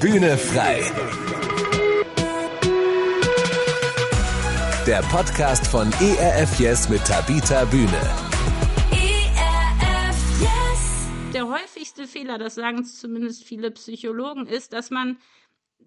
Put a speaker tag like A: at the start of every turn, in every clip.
A: Bühne frei. Der Podcast von ERF Yes mit Tabita Bühne.
B: ERF Yes. Der häufigste Fehler, das sagen zumindest viele Psychologen, ist, dass man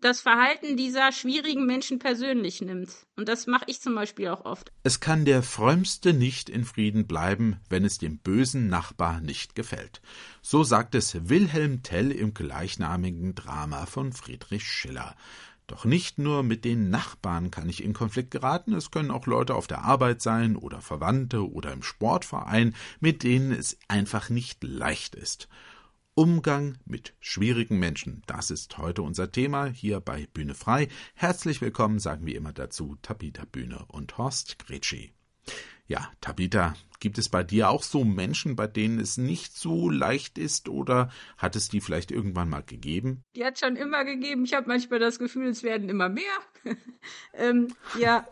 B: das Verhalten dieser schwierigen Menschen persönlich nimmt. Und das mache ich zum Beispiel auch oft.
C: Es kann der Frömmste nicht in Frieden bleiben, wenn es dem bösen Nachbar nicht gefällt. So sagt es Wilhelm Tell im gleichnamigen Drama von Friedrich Schiller. Doch nicht nur mit den Nachbarn kann ich in Konflikt geraten, es können auch Leute auf der Arbeit sein oder Verwandte oder im Sportverein, mit denen es einfach nicht leicht ist. Umgang mit schwierigen Menschen. Das ist heute unser Thema hier bei Bühne frei. Herzlich willkommen, sagen wir immer dazu, Tabita Bühne und Horst Gretschi. Ja, Tabita, Gibt es bei dir auch so Menschen, bei denen es nicht so leicht ist oder hat es die vielleicht irgendwann mal gegeben?
B: Die hat schon immer gegeben. Ich habe manchmal das Gefühl, es werden immer mehr. ähm, ja,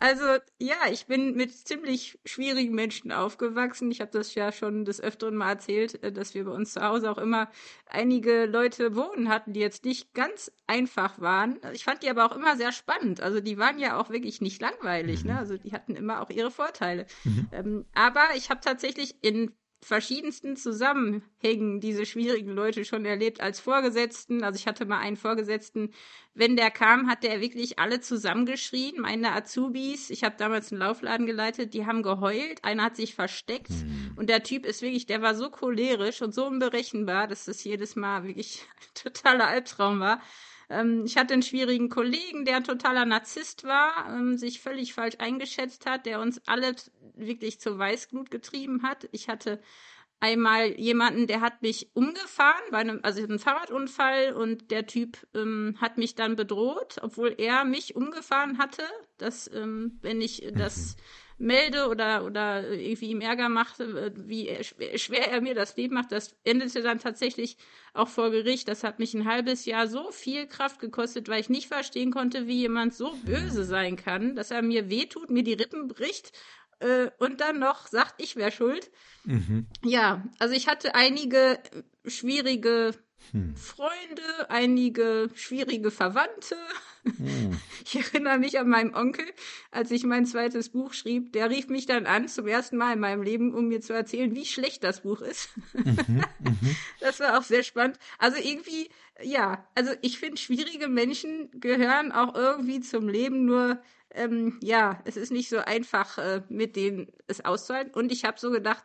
B: also ja, ich bin mit ziemlich schwierigen Menschen aufgewachsen. Ich habe das ja schon des Öfteren mal erzählt, äh, dass wir bei uns zu Hause auch immer einige Leute wohnen hatten, die jetzt nicht ganz einfach waren. Ich fand die aber auch immer sehr spannend. Also die waren ja auch wirklich nicht langweilig. Ne? Mhm. Ne? Also die hatten immer auch ihre Vorteile. Mhm. Ähm, aber ich habe tatsächlich in verschiedensten Zusammenhängen diese schwierigen Leute schon erlebt als Vorgesetzten. Also ich hatte mal einen Vorgesetzten, wenn der kam, hat der wirklich alle zusammengeschrien, meine Azubis. Ich habe damals einen Laufladen geleitet, die haben geheult, einer hat sich versteckt mhm. und der Typ ist wirklich, der war so cholerisch und so unberechenbar, dass das jedes Mal wirklich ein totaler Albtraum war. Ähm, ich hatte einen schwierigen Kollegen, der ein totaler Narzisst war, ähm, sich völlig falsch eingeschätzt hat, der uns alle wirklich zur Weißglut getrieben hat. Ich hatte einmal jemanden, der hat mich umgefahren, bei einem, also einem Fahrradunfall und der Typ ähm, hat mich dann bedroht, obwohl er mich umgefahren hatte, dass ähm, wenn ich das mhm melde oder, oder irgendwie ihm Ärger mache, äh, wie schwer er mir das Leben macht. Das endete dann tatsächlich auch vor Gericht. Das hat mich ein halbes Jahr so viel Kraft gekostet, weil ich nicht verstehen konnte, wie jemand so böse sein kann, dass er mir wehtut, mir die Rippen bricht äh, und dann noch sagt, ich wäre schuld. Mhm. Ja, also ich hatte einige schwierige hm. Freunde, einige schwierige Verwandte. Hm. Ich erinnere mich an meinen Onkel, als ich mein zweites Buch schrieb. Der rief mich dann an zum ersten Mal in meinem Leben, um mir zu erzählen, wie schlecht das Buch ist. Mhm, mhm. das war auch sehr spannend. Also irgendwie, ja, also ich finde, schwierige Menschen gehören auch irgendwie zum Leben, nur ähm, ja, es ist nicht so einfach, äh, mit denen es auszuhalten. Und ich habe so gedacht,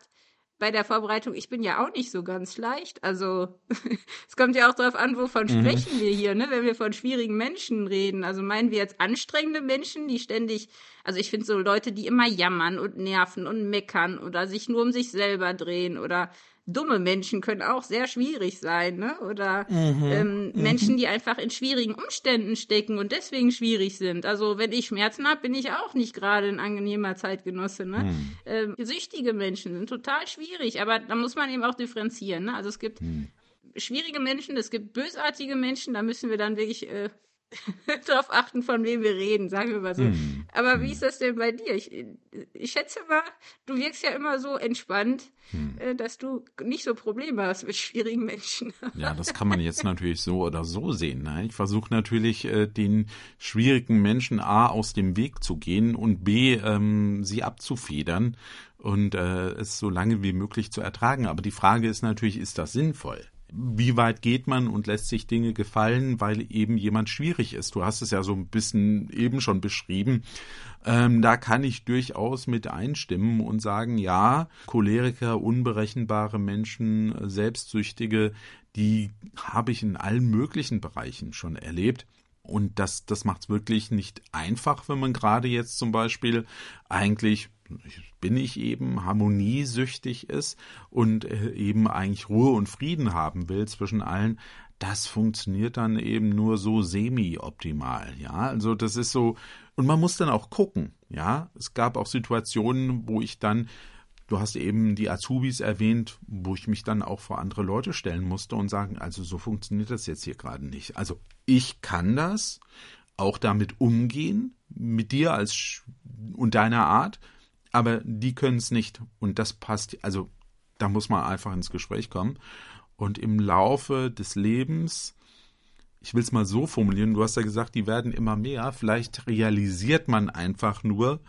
B: bei der Vorbereitung, ich bin ja auch nicht so ganz leicht. Also es kommt ja auch darauf an, wovon mhm. sprechen wir hier, ne? Wenn wir von schwierigen Menschen reden. Also meinen wir jetzt anstrengende Menschen, die ständig, also ich finde so Leute, die immer jammern und nerven und meckern oder sich nur um sich selber drehen oder dumme Menschen können auch sehr schwierig sein, ne? Oder mhm. Ähm, mhm. Menschen, die einfach in schwierigen Umständen stecken und deswegen schwierig sind. Also wenn ich Schmerzen habe, bin ich auch nicht gerade ein angenehmer Zeitgenosse, ne? Mhm. Ähm, süchtige Menschen sind total schwierig, aber da muss man eben auch differenzieren, ne? Also es gibt mhm. schwierige Menschen, es gibt bösartige Menschen, da müssen wir dann wirklich äh, darauf achten, von wem wir reden, sagen wir mal so. Hm. Aber wie hm. ist das denn bei dir? Ich, ich schätze mal, du wirkst ja immer so entspannt. Äh, dass du nicht so Probleme hast mit schwierigen Menschen.
C: ja, das kann man jetzt natürlich so oder so sehen. Ne? Ich versuche natürlich, äh, den schwierigen Menschen A aus dem Weg zu gehen und B ähm, sie abzufedern und äh, es so lange wie möglich zu ertragen. Aber die Frage ist natürlich, ist das sinnvoll? Wie weit geht man und lässt sich Dinge gefallen, weil eben jemand schwierig ist. Du hast es ja so ein bisschen eben schon beschrieben. Ähm, da kann ich durchaus mit einstimmen und sagen, ja, Choleriker, unberechenbare Menschen, Selbstsüchtige, die habe ich in allen möglichen Bereichen schon erlebt. Und das, das macht es wirklich nicht einfach, wenn man gerade jetzt zum Beispiel eigentlich bin ich eben harmoniesüchtig ist und äh, eben eigentlich Ruhe und Frieden haben will zwischen allen, das funktioniert dann eben nur so semi-optimal, ja. Also das ist so, und man muss dann auch gucken, ja. Es gab auch Situationen, wo ich dann, du hast eben die Azubis erwähnt, wo ich mich dann auch vor andere Leute stellen musste und sagen, also so funktioniert das jetzt hier gerade nicht. Also ich kann das auch damit umgehen, mit dir als und deiner Art, aber die können es nicht. Und das passt, also da muss man einfach ins Gespräch kommen. Und im Laufe des Lebens ich will es mal so formulieren, du hast ja gesagt, die werden immer mehr. Vielleicht realisiert man einfach nur,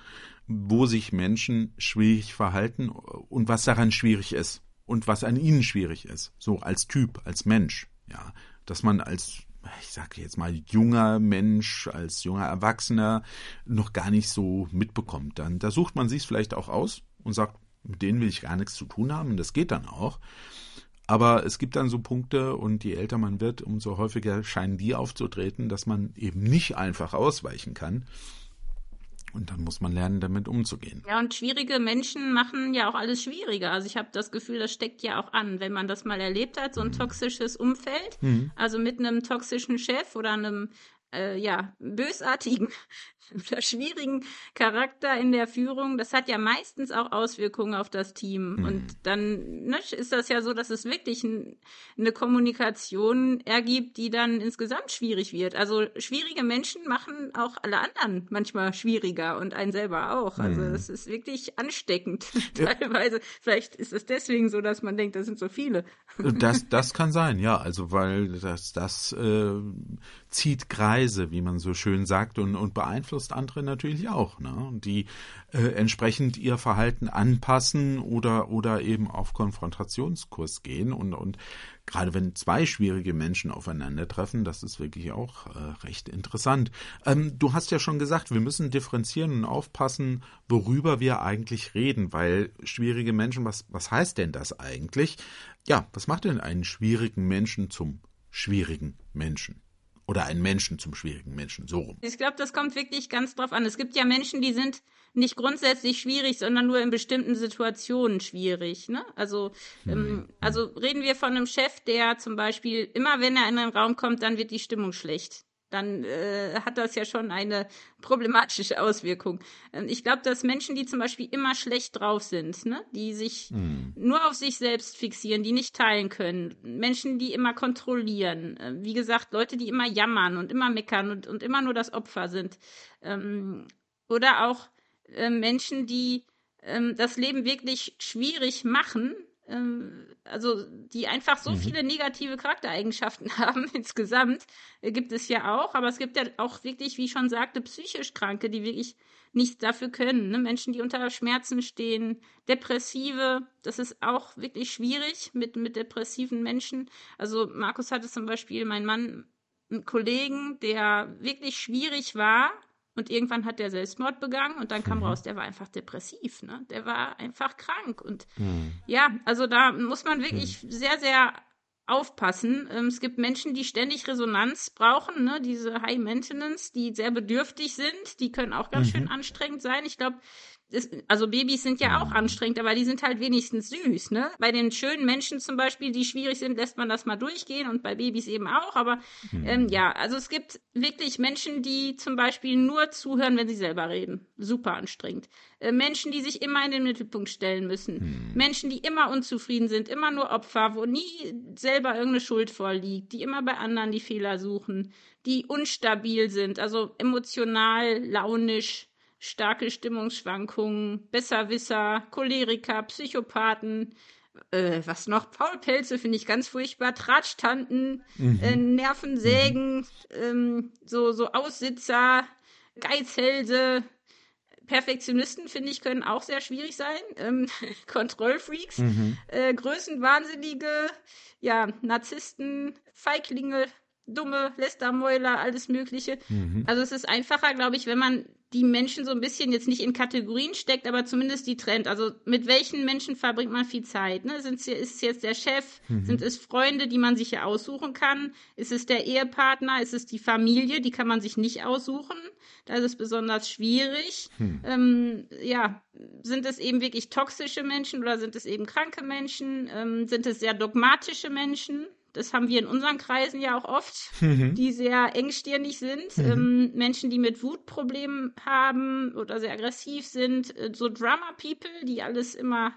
C: wo sich Menschen schwierig verhalten und was daran schwierig ist und was an ihnen schwierig ist. So als Typ, als Mensch. Ja, dass man als ich sage jetzt mal, junger Mensch, als junger Erwachsener noch gar nicht so mitbekommt. Dann da sucht man sich vielleicht auch aus und sagt, mit denen will ich gar nichts zu tun haben. Und das geht dann auch. Aber es gibt dann so Punkte und je älter man wird, umso häufiger scheinen die aufzutreten, dass man eben nicht einfach ausweichen kann. Und dann muss man lernen, damit umzugehen.
B: Ja, und schwierige Menschen machen ja auch alles schwieriger. Also ich habe das Gefühl, das steckt ja auch an, wenn man das mal erlebt hat, so ein mhm. toxisches Umfeld, mhm. also mit einem toxischen Chef oder einem äh, ja, bösartigen oder schwierigen Charakter in der Führung, das hat ja meistens auch Auswirkungen auf das Team. Mhm. Und dann ne, ist das ja so, dass es wirklich ein, eine Kommunikation ergibt, die dann insgesamt schwierig wird. Also schwierige Menschen machen auch alle anderen manchmal schwieriger und einen selber auch. Also es mhm. ist wirklich ansteckend teilweise. Vielleicht ist es deswegen so, dass man denkt, das sind so viele.
C: das, das kann sein, ja. Also weil das, das äh, zieht Kreise, wie man so schön sagt, und, und beeinflusst andere natürlich auch, ne? die äh, entsprechend ihr Verhalten anpassen oder, oder eben auf Konfrontationskurs gehen. Und, und gerade wenn zwei schwierige Menschen aufeinandertreffen, das ist wirklich auch äh, recht interessant. Ähm, du hast ja schon gesagt, wir müssen differenzieren und aufpassen, worüber wir eigentlich reden, weil schwierige Menschen, was, was heißt denn das eigentlich? Ja, was macht denn einen schwierigen Menschen zum schwierigen Menschen? Oder einen Menschen zum schwierigen Menschen, so rum.
B: Ich glaube, das kommt wirklich ganz drauf an. Es gibt ja Menschen, die sind nicht grundsätzlich schwierig, sondern nur in bestimmten Situationen schwierig. Ne? Also, hm. ähm, also reden wir von einem Chef, der zum Beispiel immer, wenn er in einen Raum kommt, dann wird die Stimmung schlecht dann äh, hat das ja schon eine problematische Auswirkung. Ähm, ich glaube, dass Menschen, die zum Beispiel immer schlecht drauf sind, ne, die sich mhm. nur auf sich selbst fixieren, die nicht teilen können, Menschen, die immer kontrollieren, äh, wie gesagt, Leute, die immer jammern und immer meckern und, und immer nur das Opfer sind, ähm, oder auch äh, Menschen, die ähm, das Leben wirklich schwierig machen, also die einfach so mhm. viele negative Charaktereigenschaften haben insgesamt, äh, gibt es ja auch, aber es gibt ja auch wirklich, wie ich schon sagte, psychisch Kranke, die wirklich nichts dafür können. Ne? Menschen, die unter Schmerzen stehen, Depressive, das ist auch wirklich schwierig mit, mit depressiven Menschen. Also Markus hatte zum Beispiel, mein Mann, einen Kollegen, der wirklich schwierig war, und irgendwann hat der Selbstmord begangen und dann kam mhm. raus, der war einfach depressiv, ne? Der war einfach krank. Und mhm. ja, also da muss man wirklich mhm. sehr, sehr aufpassen. Ähm, es gibt Menschen, die ständig Resonanz brauchen, ne? diese High Maintenance, die sehr bedürftig sind, die können auch ganz mhm. schön anstrengend sein. Ich glaube, ist, also Babys sind ja auch anstrengend, aber die sind halt wenigstens süß, ne? Bei den schönen Menschen zum Beispiel, die schwierig sind, lässt man das mal durchgehen und bei Babys eben auch. Aber hm. ähm, ja, also es gibt wirklich Menschen, die zum Beispiel nur zuhören, wenn sie selber reden. Super anstrengend. Äh, Menschen, die sich immer in den Mittelpunkt stellen müssen. Hm. Menschen, die immer unzufrieden sind, immer nur Opfer, wo nie selber irgendeine Schuld vorliegt, die immer bei anderen die Fehler suchen, die unstabil sind, also emotional, launisch starke Stimmungsschwankungen, Besserwisser, Choleriker, Psychopathen, äh, was noch? Faulpelze finde ich ganz furchtbar, Tratschtanten, mhm. äh, Nervensägen, ähm, so, so Aussitzer, Geizhälse, Perfektionisten, finde ich, können auch sehr schwierig sein. Ähm, Kontrollfreaks, mhm. äh, Größenwahnsinnige, ja, Narzissten, Feiglinge, dumme Lästermäuler, alles Mögliche. Mhm. Also es ist einfacher, glaube ich, wenn man die Menschen so ein bisschen jetzt nicht in Kategorien steckt, aber zumindest die trennt. Also mit welchen Menschen verbringt man viel Zeit? Ne? Sind, ist es jetzt der Chef? Mhm. Sind es Freunde, die man sich ja aussuchen kann? Ist es der Ehepartner? Ist es die Familie? Die kann man sich nicht aussuchen. Da ist es besonders schwierig. Mhm. Ähm, ja, sind es eben wirklich toxische Menschen oder sind es eben kranke Menschen? Ähm, sind es sehr dogmatische Menschen? Das haben wir in unseren Kreisen ja auch oft, mhm. die sehr engstirnig sind. Mhm. Ähm, Menschen, die mit Wutproblemen haben oder sehr aggressiv sind. Äh, so Drama-People, die alles immer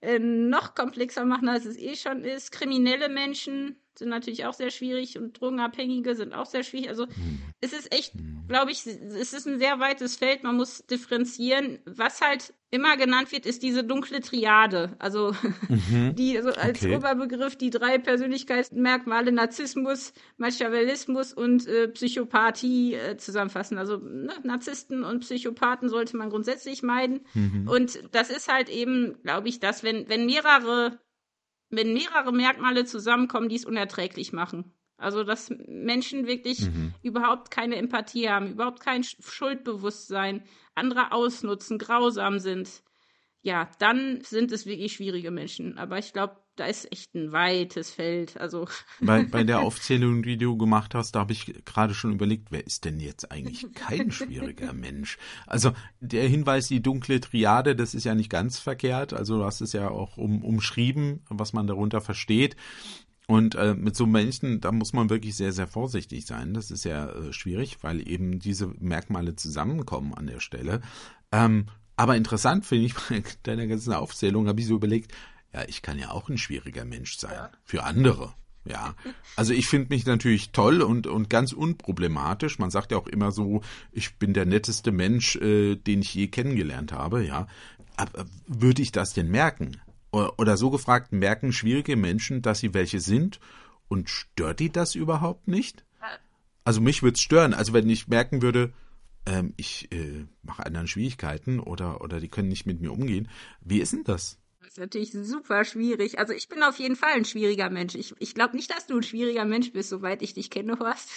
B: äh, noch komplexer machen, als es eh schon ist. Kriminelle Menschen, sind natürlich auch sehr schwierig und Drogenabhängige sind auch sehr schwierig. Also mhm. es ist echt, mhm. glaube ich, es ist ein sehr weites Feld. Man muss differenzieren. Was halt immer genannt wird, ist diese dunkle Triade. Also mhm. die also als okay. Oberbegriff die drei Persönlichkeitsmerkmale Narzissmus, Machiavellismus und äh, Psychopathie äh, zusammenfassen. Also ne, Narzissten und Psychopathen sollte man grundsätzlich meiden. Mhm. Und das ist halt eben, glaube ich, dass wenn wenn mehrere wenn mehrere Merkmale zusammenkommen, die es unerträglich machen. Also, dass Menschen wirklich mhm. überhaupt keine Empathie haben, überhaupt kein Schuldbewusstsein, andere ausnutzen, grausam sind. Ja, dann sind es wirklich schwierige Menschen. Aber ich glaube, da ist echt ein weites Feld. Also
C: bei, bei der Aufzählung, die du gemacht hast, da habe ich gerade schon überlegt, wer ist denn jetzt eigentlich kein schwieriger Mensch? Also der Hinweis, die dunkle Triade, das ist ja nicht ganz verkehrt. Also du hast es ja auch um, umschrieben, was man darunter versteht. Und äh, mit so Menschen, da muss man wirklich sehr, sehr vorsichtig sein. Das ist ja äh, schwierig, weil eben diese Merkmale zusammenkommen an der Stelle. Ähm, aber interessant finde ich bei deiner ganzen Aufzählung, habe ich so überlegt, ja, ich kann ja auch ein schwieriger Mensch sein. Ja. Für andere. Ja, also ich finde mich natürlich toll und, und ganz unproblematisch. Man sagt ja auch immer so, ich bin der netteste Mensch, äh, den ich je kennengelernt habe, ja. Aber würde ich das denn merken? Oder so gefragt, merken schwierige Menschen, dass sie welche sind? Und stört die das überhaupt nicht? Also mich würde es stören. Also wenn ich merken würde, ähm, ich äh, mache anderen Schwierigkeiten oder, oder die können nicht mit mir umgehen. Wie ist denn das?
B: Ist natürlich super schwierig. Also ich bin auf jeden Fall ein schwieriger Mensch. Ich, ich glaube nicht, dass du ein schwieriger Mensch bist, soweit ich dich kenne, Horst.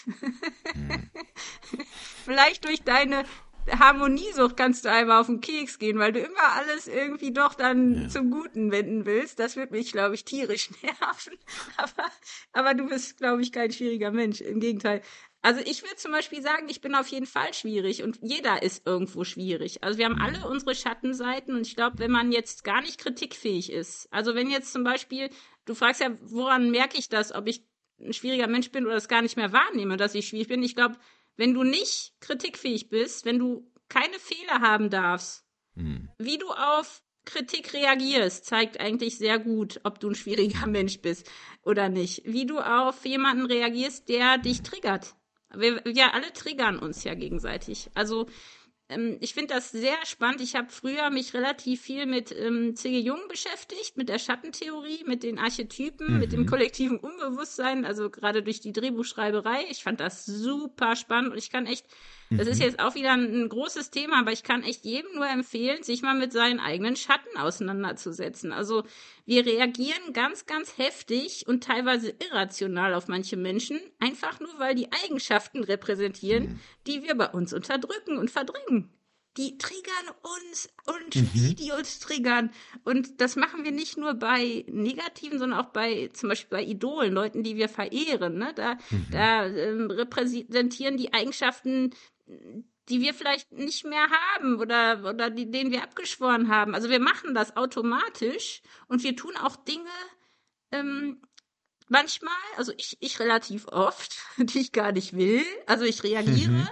B: Hm. Vielleicht durch deine Harmoniesucht kannst du einmal auf den Keks gehen, weil du immer alles irgendwie doch dann ja. zum Guten wenden willst. Das wird mich, glaube ich, tierisch nerven. Aber, aber du bist, glaube ich, kein schwieriger Mensch. Im Gegenteil. Also ich würde zum Beispiel sagen, ich bin auf jeden Fall schwierig und jeder ist irgendwo schwierig. Also wir haben alle unsere Schattenseiten und ich glaube, wenn man jetzt gar nicht kritikfähig ist, also wenn jetzt zum Beispiel, du fragst ja, woran merke ich das, ob ich ein schwieriger Mensch bin oder es gar nicht mehr wahrnehme, dass ich schwierig bin. Ich glaube, wenn du nicht kritikfähig bist, wenn du keine Fehler haben darfst, mhm. wie du auf Kritik reagierst, zeigt eigentlich sehr gut, ob du ein schwieriger Mensch bist oder nicht. Wie du auf jemanden reagierst, der dich triggert. Wir, wir alle triggern uns ja gegenseitig. Also ähm, ich finde das sehr spannend. Ich habe früher mich relativ viel mit ähm, C.G. Jung beschäftigt, mit der Schattentheorie, mit den Archetypen, mhm. mit dem mhm. kollektiven Unbewusstsein, also gerade durch die Drehbuchschreiberei. Ich fand das super spannend und ich kann echt das ist mhm. jetzt auch wieder ein, großes Thema, aber ich kann echt jedem nur empfehlen, sich mal mit seinen eigenen Schatten auseinanderzusetzen. Also wir reagieren ganz, ganz heftig und teilweise irrational auf manche Menschen, einfach nur weil die Eigenschaften repräsentieren, mhm. die wir bei uns unterdrücken und verdrängen die triggern uns und mhm. wie die uns triggern. Und das machen wir nicht nur bei Negativen, sondern auch bei zum Beispiel bei Idolen, Leuten, die wir verehren. Ne? Da, mhm. da ähm, repräsentieren die Eigenschaften, die wir vielleicht nicht mehr haben oder, oder die, denen wir abgeschworen haben. Also wir machen das automatisch und wir tun auch Dinge, ähm, manchmal, also ich, ich relativ oft, die ich gar nicht will. Also ich reagiere. Mhm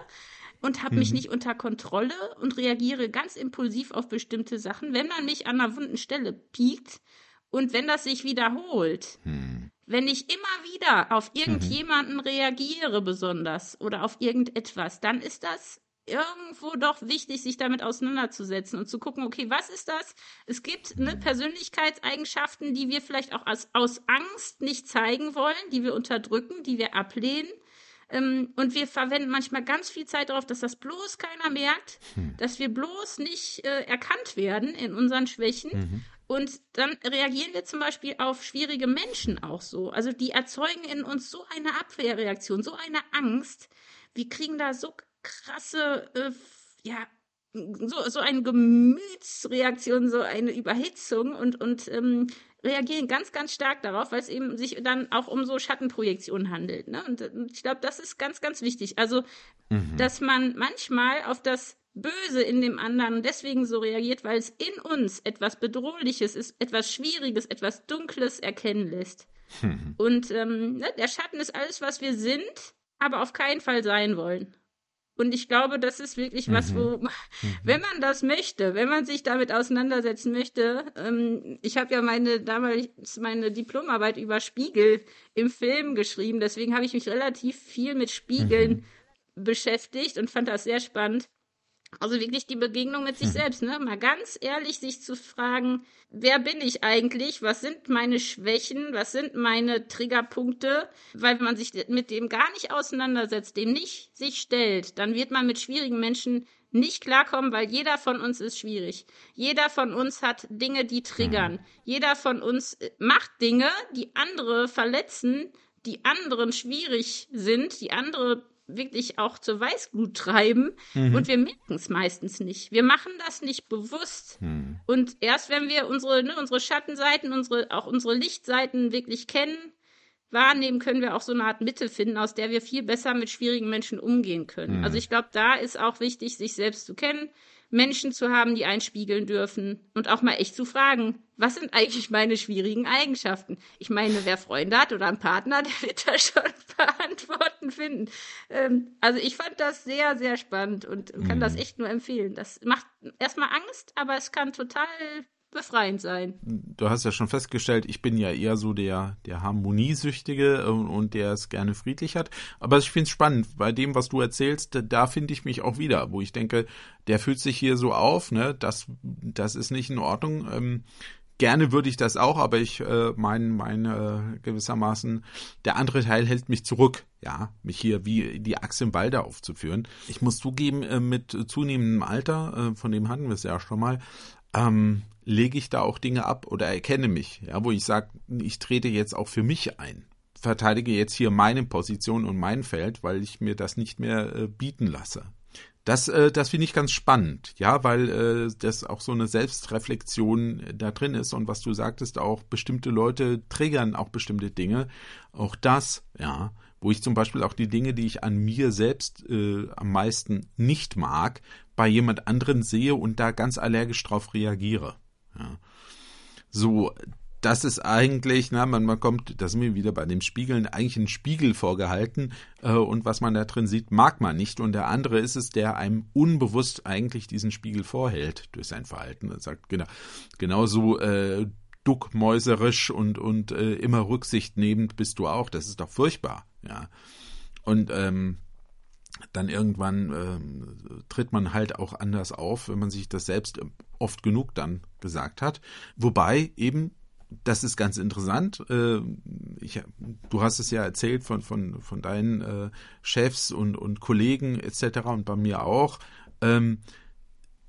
B: und habe mhm. mich nicht unter Kontrolle und reagiere ganz impulsiv auf bestimmte Sachen, wenn man mich an einer wunden Stelle piekt und wenn das sich wiederholt. Mhm. Wenn ich immer wieder auf irgendjemanden mhm. reagiere besonders oder auf irgendetwas, dann ist das irgendwo doch wichtig, sich damit auseinanderzusetzen und zu gucken, okay, was ist das? Es gibt ne, Persönlichkeitseigenschaften, die wir vielleicht auch aus, aus Angst nicht zeigen wollen, die wir unterdrücken, die wir ablehnen. Ähm, und wir verwenden manchmal ganz viel Zeit darauf, dass das bloß keiner merkt, hm. dass wir bloß nicht äh, erkannt werden in unseren Schwächen. Mhm. Und dann reagieren wir zum Beispiel auf schwierige Menschen auch so. Also die erzeugen in uns so eine Abwehrreaktion, so eine Angst. Wir kriegen da so krasse, äh, ja, so, so eine Gemütsreaktion, so eine Überhitzung und, und ähm, reagieren ganz, ganz stark darauf, weil es eben sich dann auch um so Schattenprojektionen handelt. Ne? Und ich glaube, das ist ganz, ganz wichtig. Also, mhm. dass man manchmal auf das Böse in dem anderen deswegen so reagiert, weil es in uns etwas Bedrohliches ist, etwas Schwieriges, etwas Dunkles erkennen lässt. Mhm. Und ähm, ne, der Schatten ist alles, was wir sind, aber auf keinen Fall sein wollen. Und ich glaube, das ist wirklich was,
C: Mhm.
B: wo, wenn man das möchte, wenn man sich damit auseinandersetzen möchte, ähm, ich habe ja meine damals meine Diplomarbeit über Spiegel im Film geschrieben, deswegen habe ich mich relativ viel mit Spiegeln beschäftigt und fand das sehr spannend. Also wirklich die Begegnung mit sich selbst, ne? Mal ganz ehrlich sich zu fragen, wer bin ich eigentlich? Was sind meine Schwächen? Was sind meine Triggerpunkte? Weil wenn man sich mit dem gar nicht auseinandersetzt, dem nicht sich stellt, dann wird man mit schwierigen Menschen nicht klarkommen, weil jeder von uns ist schwierig. Jeder von uns hat Dinge, die triggern. Jeder von uns äh, macht Dinge, die andere verletzen, die anderen schwierig sind, die andere wirklich auch zur Weißglut treiben und wir merken es meistens nicht. Wir machen das nicht bewusst. Und erst wenn wir unsere, ne, unsere Schattenseiten, unsere, auch unsere Lichtseiten wirklich kennen, wahrnehmen, können wir auch so eine Art Mitte finden, aus der wir viel besser mit schwierigen Menschen umgehen können. Also ich glaube, da ist auch wichtig, sich selbst zu kennen, Menschen zu haben, die einspiegeln dürfen und auch mal echt zu fragen, was sind eigentlich meine schwierigen Eigenschaften? Ich meine, wer Freunde hat oder einen Partner, der wird da schon Verantworten finden. Ähm, also ich fand das sehr, sehr spannend und kann das echt nur empfehlen. Das macht erstmal Angst, aber es kann total befreiend sein.
C: du hast ja schon festgestellt, ich bin ja eher so der, der Harmoniesüchtige und, und der es gerne friedlich hat. Aber ich finde es spannend, bei dem, was du erzählst, da, finde ich mich auch wieder, wo ich denke, der fühlt sich hier so auf, ne, das, das ist nicht in Ordnung. Ähm, gerne würde ich das auch, aber ich äh, mein, mein äh, gewissermaßen, der andere Teil hält mich zurück, ja, mich hier wie die Axt im Walde aufzuführen. Ich muss zugeben, äh, mit zunehmendem Alter, äh, von dem hatten wir es ja schon mal, ähm, lege ich da auch Dinge ab oder erkenne mich, ja, wo ich sage, ich trete jetzt auch für mich ein, verteidige jetzt hier meine Position und mein Feld, weil ich mir das nicht mehr äh, bieten lasse. Das, äh, das finde ich ganz spannend, ja, weil äh, das auch so eine Selbstreflexion äh, da drin ist und was du sagtest, auch bestimmte Leute triggern auch bestimmte Dinge. Auch das, ja, wo ich zum Beispiel auch die Dinge, die ich an mir selbst äh, am meisten nicht mag, bei jemand anderen sehe und da ganz allergisch drauf reagiere. Ja. So, das ist eigentlich, na, man, man kommt, da sind wir wieder bei dem Spiegeln, eigentlich ein Spiegel vorgehalten äh, und was man da drin sieht, mag man nicht. Und der andere ist es, der einem unbewusst eigentlich diesen Spiegel vorhält durch sein Verhalten. Er sagt, genau, genauso äh, duckmäuserisch und, und äh, immer Rücksicht nehmend bist du auch. Das ist doch furchtbar, ja. Und ähm, dann irgendwann ähm, tritt man halt auch anders auf, wenn man sich das selbst oft genug dann gesagt hat. Wobei eben, das ist ganz interessant, äh, ich, du hast es ja erzählt von, von, von deinen äh, Chefs und, und Kollegen etc. und bei mir auch. Ähm,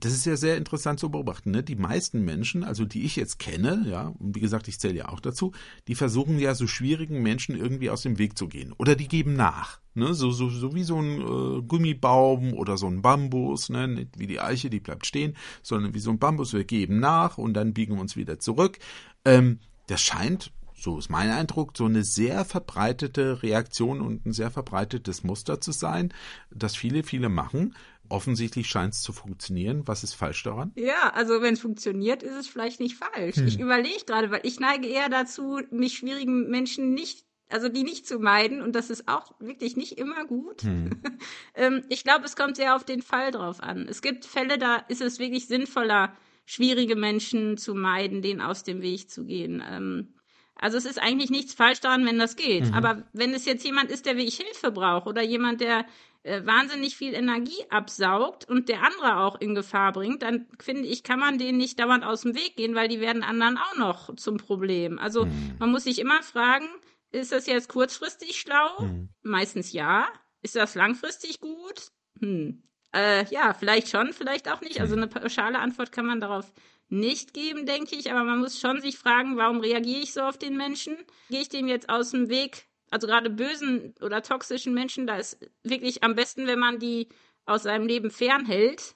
C: das ist ja sehr interessant zu beobachten. Ne? Die meisten Menschen, also die ich jetzt kenne, ja, und wie gesagt, ich zähle ja auch dazu, die versuchen ja so schwierigen Menschen irgendwie aus dem Weg zu gehen. Oder die geben nach. Ne? So, so, so wie so ein äh, Gummibaum oder so ein Bambus, ne? nicht wie die Eiche, die bleibt stehen, sondern wie so ein Bambus, wir geben nach und dann biegen wir uns wieder zurück. Ähm, das scheint, so ist mein Eindruck, so eine sehr verbreitete Reaktion und ein sehr verbreitetes Muster zu sein, das viele, viele machen. Offensichtlich scheint es zu funktionieren. Was ist falsch daran?
B: Ja, also wenn es funktioniert, ist es vielleicht nicht falsch. Ich überlege gerade, weil ich neige eher dazu, mich schwierigen Menschen nicht, also die nicht zu meiden und das ist auch wirklich nicht immer gut. ähm, ich glaube, es kommt sehr auf den Fall drauf an. Es gibt Fälle, da ist es wirklich sinnvoller, schwierige Menschen zu meiden, denen aus dem Weg zu gehen. Ähm, also es ist eigentlich nichts falsch daran, wenn das geht. Aber wenn es jetzt jemand ist, der wie ich Hilfe braucht oder jemand, der äh, wahnsinnig viel Energie absaugt und der andere auch in Gefahr bringt, dann finde ich, kann man denen nicht dauernd aus dem Weg gehen, weil die werden anderen auch noch zum Problem. Also man muss sich immer fragen, ist das jetzt kurzfristig schlau? Meistens ja. Ist das langfristig gut? Hm. Äh, ja, vielleicht schon, vielleicht auch nicht. Also eine pauschale Antwort kann man darauf nicht geben, denke ich, aber man muss schon sich fragen, warum reagiere ich so auf den Menschen? Gehe ich dem jetzt aus dem Weg? Also gerade bösen oder toxischen Menschen, da ist wirklich am besten, wenn man die aus seinem Leben fernhält,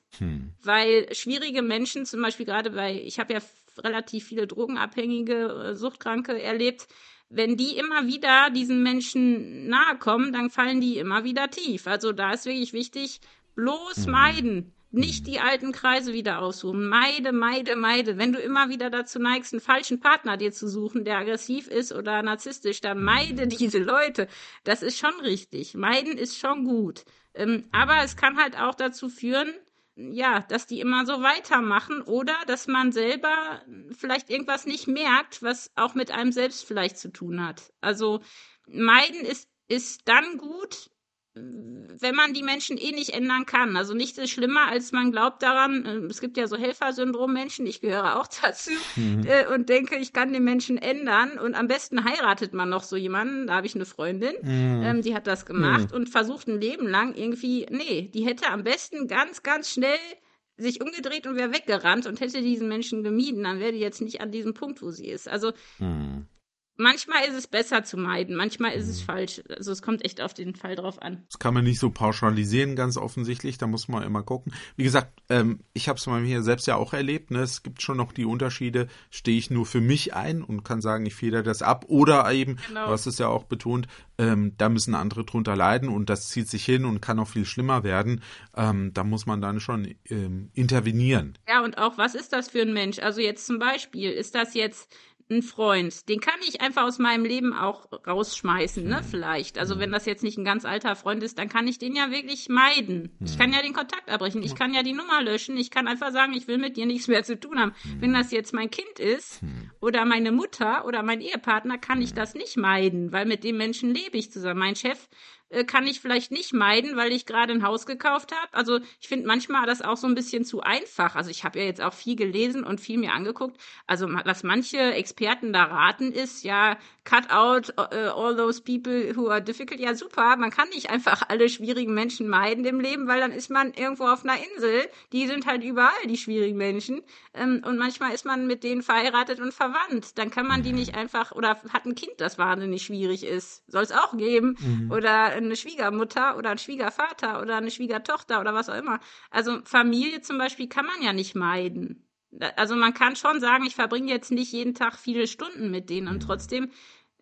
B: weil schwierige Menschen, zum Beispiel gerade bei, ich habe ja relativ viele Drogenabhängige, äh, Suchtkranke erlebt, wenn die immer wieder diesen Menschen nahe kommen, dann fallen die immer wieder tief. Also da ist wirklich wichtig, bloß meiden. Nicht die alten Kreise wieder aussuchen. Meide, meide, meide. Wenn du immer wieder dazu neigst, einen falschen Partner dir zu suchen, der aggressiv ist oder narzisstisch, dann meide diese Leute. Das ist schon richtig. Meiden ist schon gut. Ähm, aber es kann halt auch dazu führen, ja, dass die immer so weitermachen oder dass man selber vielleicht irgendwas nicht merkt, was auch mit einem selbst vielleicht zu tun hat. Also meiden ist, ist dann gut, wenn man die Menschen eh nicht ändern kann. Also nichts ist schlimmer, als man glaubt daran, äh, es gibt ja so Helfersyndrom-Menschen, ich gehöre auch dazu, mhm. äh, und denke, ich kann den Menschen ändern. Und am besten heiratet man noch so jemanden, da habe ich eine Freundin, mhm. ähm, die hat das gemacht mhm. und versucht ein Leben lang irgendwie, nee, die hätte am besten ganz, ganz schnell sich umgedreht und wäre weggerannt und hätte diesen Menschen gemieden, dann wäre die jetzt nicht an diesem Punkt, wo sie ist. Also mhm manchmal ist es besser zu meiden, manchmal ist es mhm. falsch. Also es kommt echt auf den Fall drauf an.
C: Das kann man nicht so pauschalisieren, ganz offensichtlich. Da muss man immer gucken. Wie gesagt, ähm, ich habe es mal hier selbst ja auch erlebt. Ne? Es gibt schon noch die Unterschiede. Stehe ich nur für mich ein und kann sagen, ich federe das ab. Oder eben, genau. du hast es ja auch betont, ähm, da müssen andere drunter leiden und das zieht sich hin und kann auch viel schlimmer werden. Ähm, da muss man dann schon ähm, intervenieren.
B: Ja, und auch, was ist das für ein Mensch? Also jetzt zum Beispiel, ist das jetzt ein Freund, den kann ich einfach aus meinem Leben auch rausschmeißen, ne, vielleicht. Also wenn das jetzt nicht ein ganz alter Freund ist, dann kann ich den ja wirklich meiden. Ich kann ja den Kontakt abbrechen, ich kann ja die Nummer löschen, ich kann einfach sagen, ich will mit dir nichts mehr zu tun haben. Wenn das jetzt mein Kind ist oder meine Mutter oder mein Ehepartner, kann ich das nicht meiden, weil mit dem Menschen lebe ich zusammen. Mein Chef äh, kann ich vielleicht nicht meiden, weil ich gerade ein Haus gekauft habe. Also ich finde manchmal das auch so ein bisschen zu einfach. Also ich habe ja jetzt auch viel gelesen und viel mir angeguckt. Also was manche Experten da raten ist, ja, cut out uh, all those people who are difficult. Ja, super. Man kann nicht einfach alle schwierigen Menschen meiden im Leben, weil dann ist man irgendwo auf einer Insel. Die sind halt überall die schwierigen Menschen. Ähm, und manchmal ist man mit denen verheiratet und verwandt. Dann kann man die nicht einfach oder hat ein Kind, das wahnsinnig schwierig ist. Soll es auch geben. Mhm. Oder eine Schwiegermutter oder ein Schwiegervater oder eine Schwiegertochter oder was auch immer. Also Familie zum Beispiel kann man ja nicht meiden. Also man kann schon sagen, ich verbringe jetzt nicht jeden Tag viele Stunden mit denen und mhm. trotzdem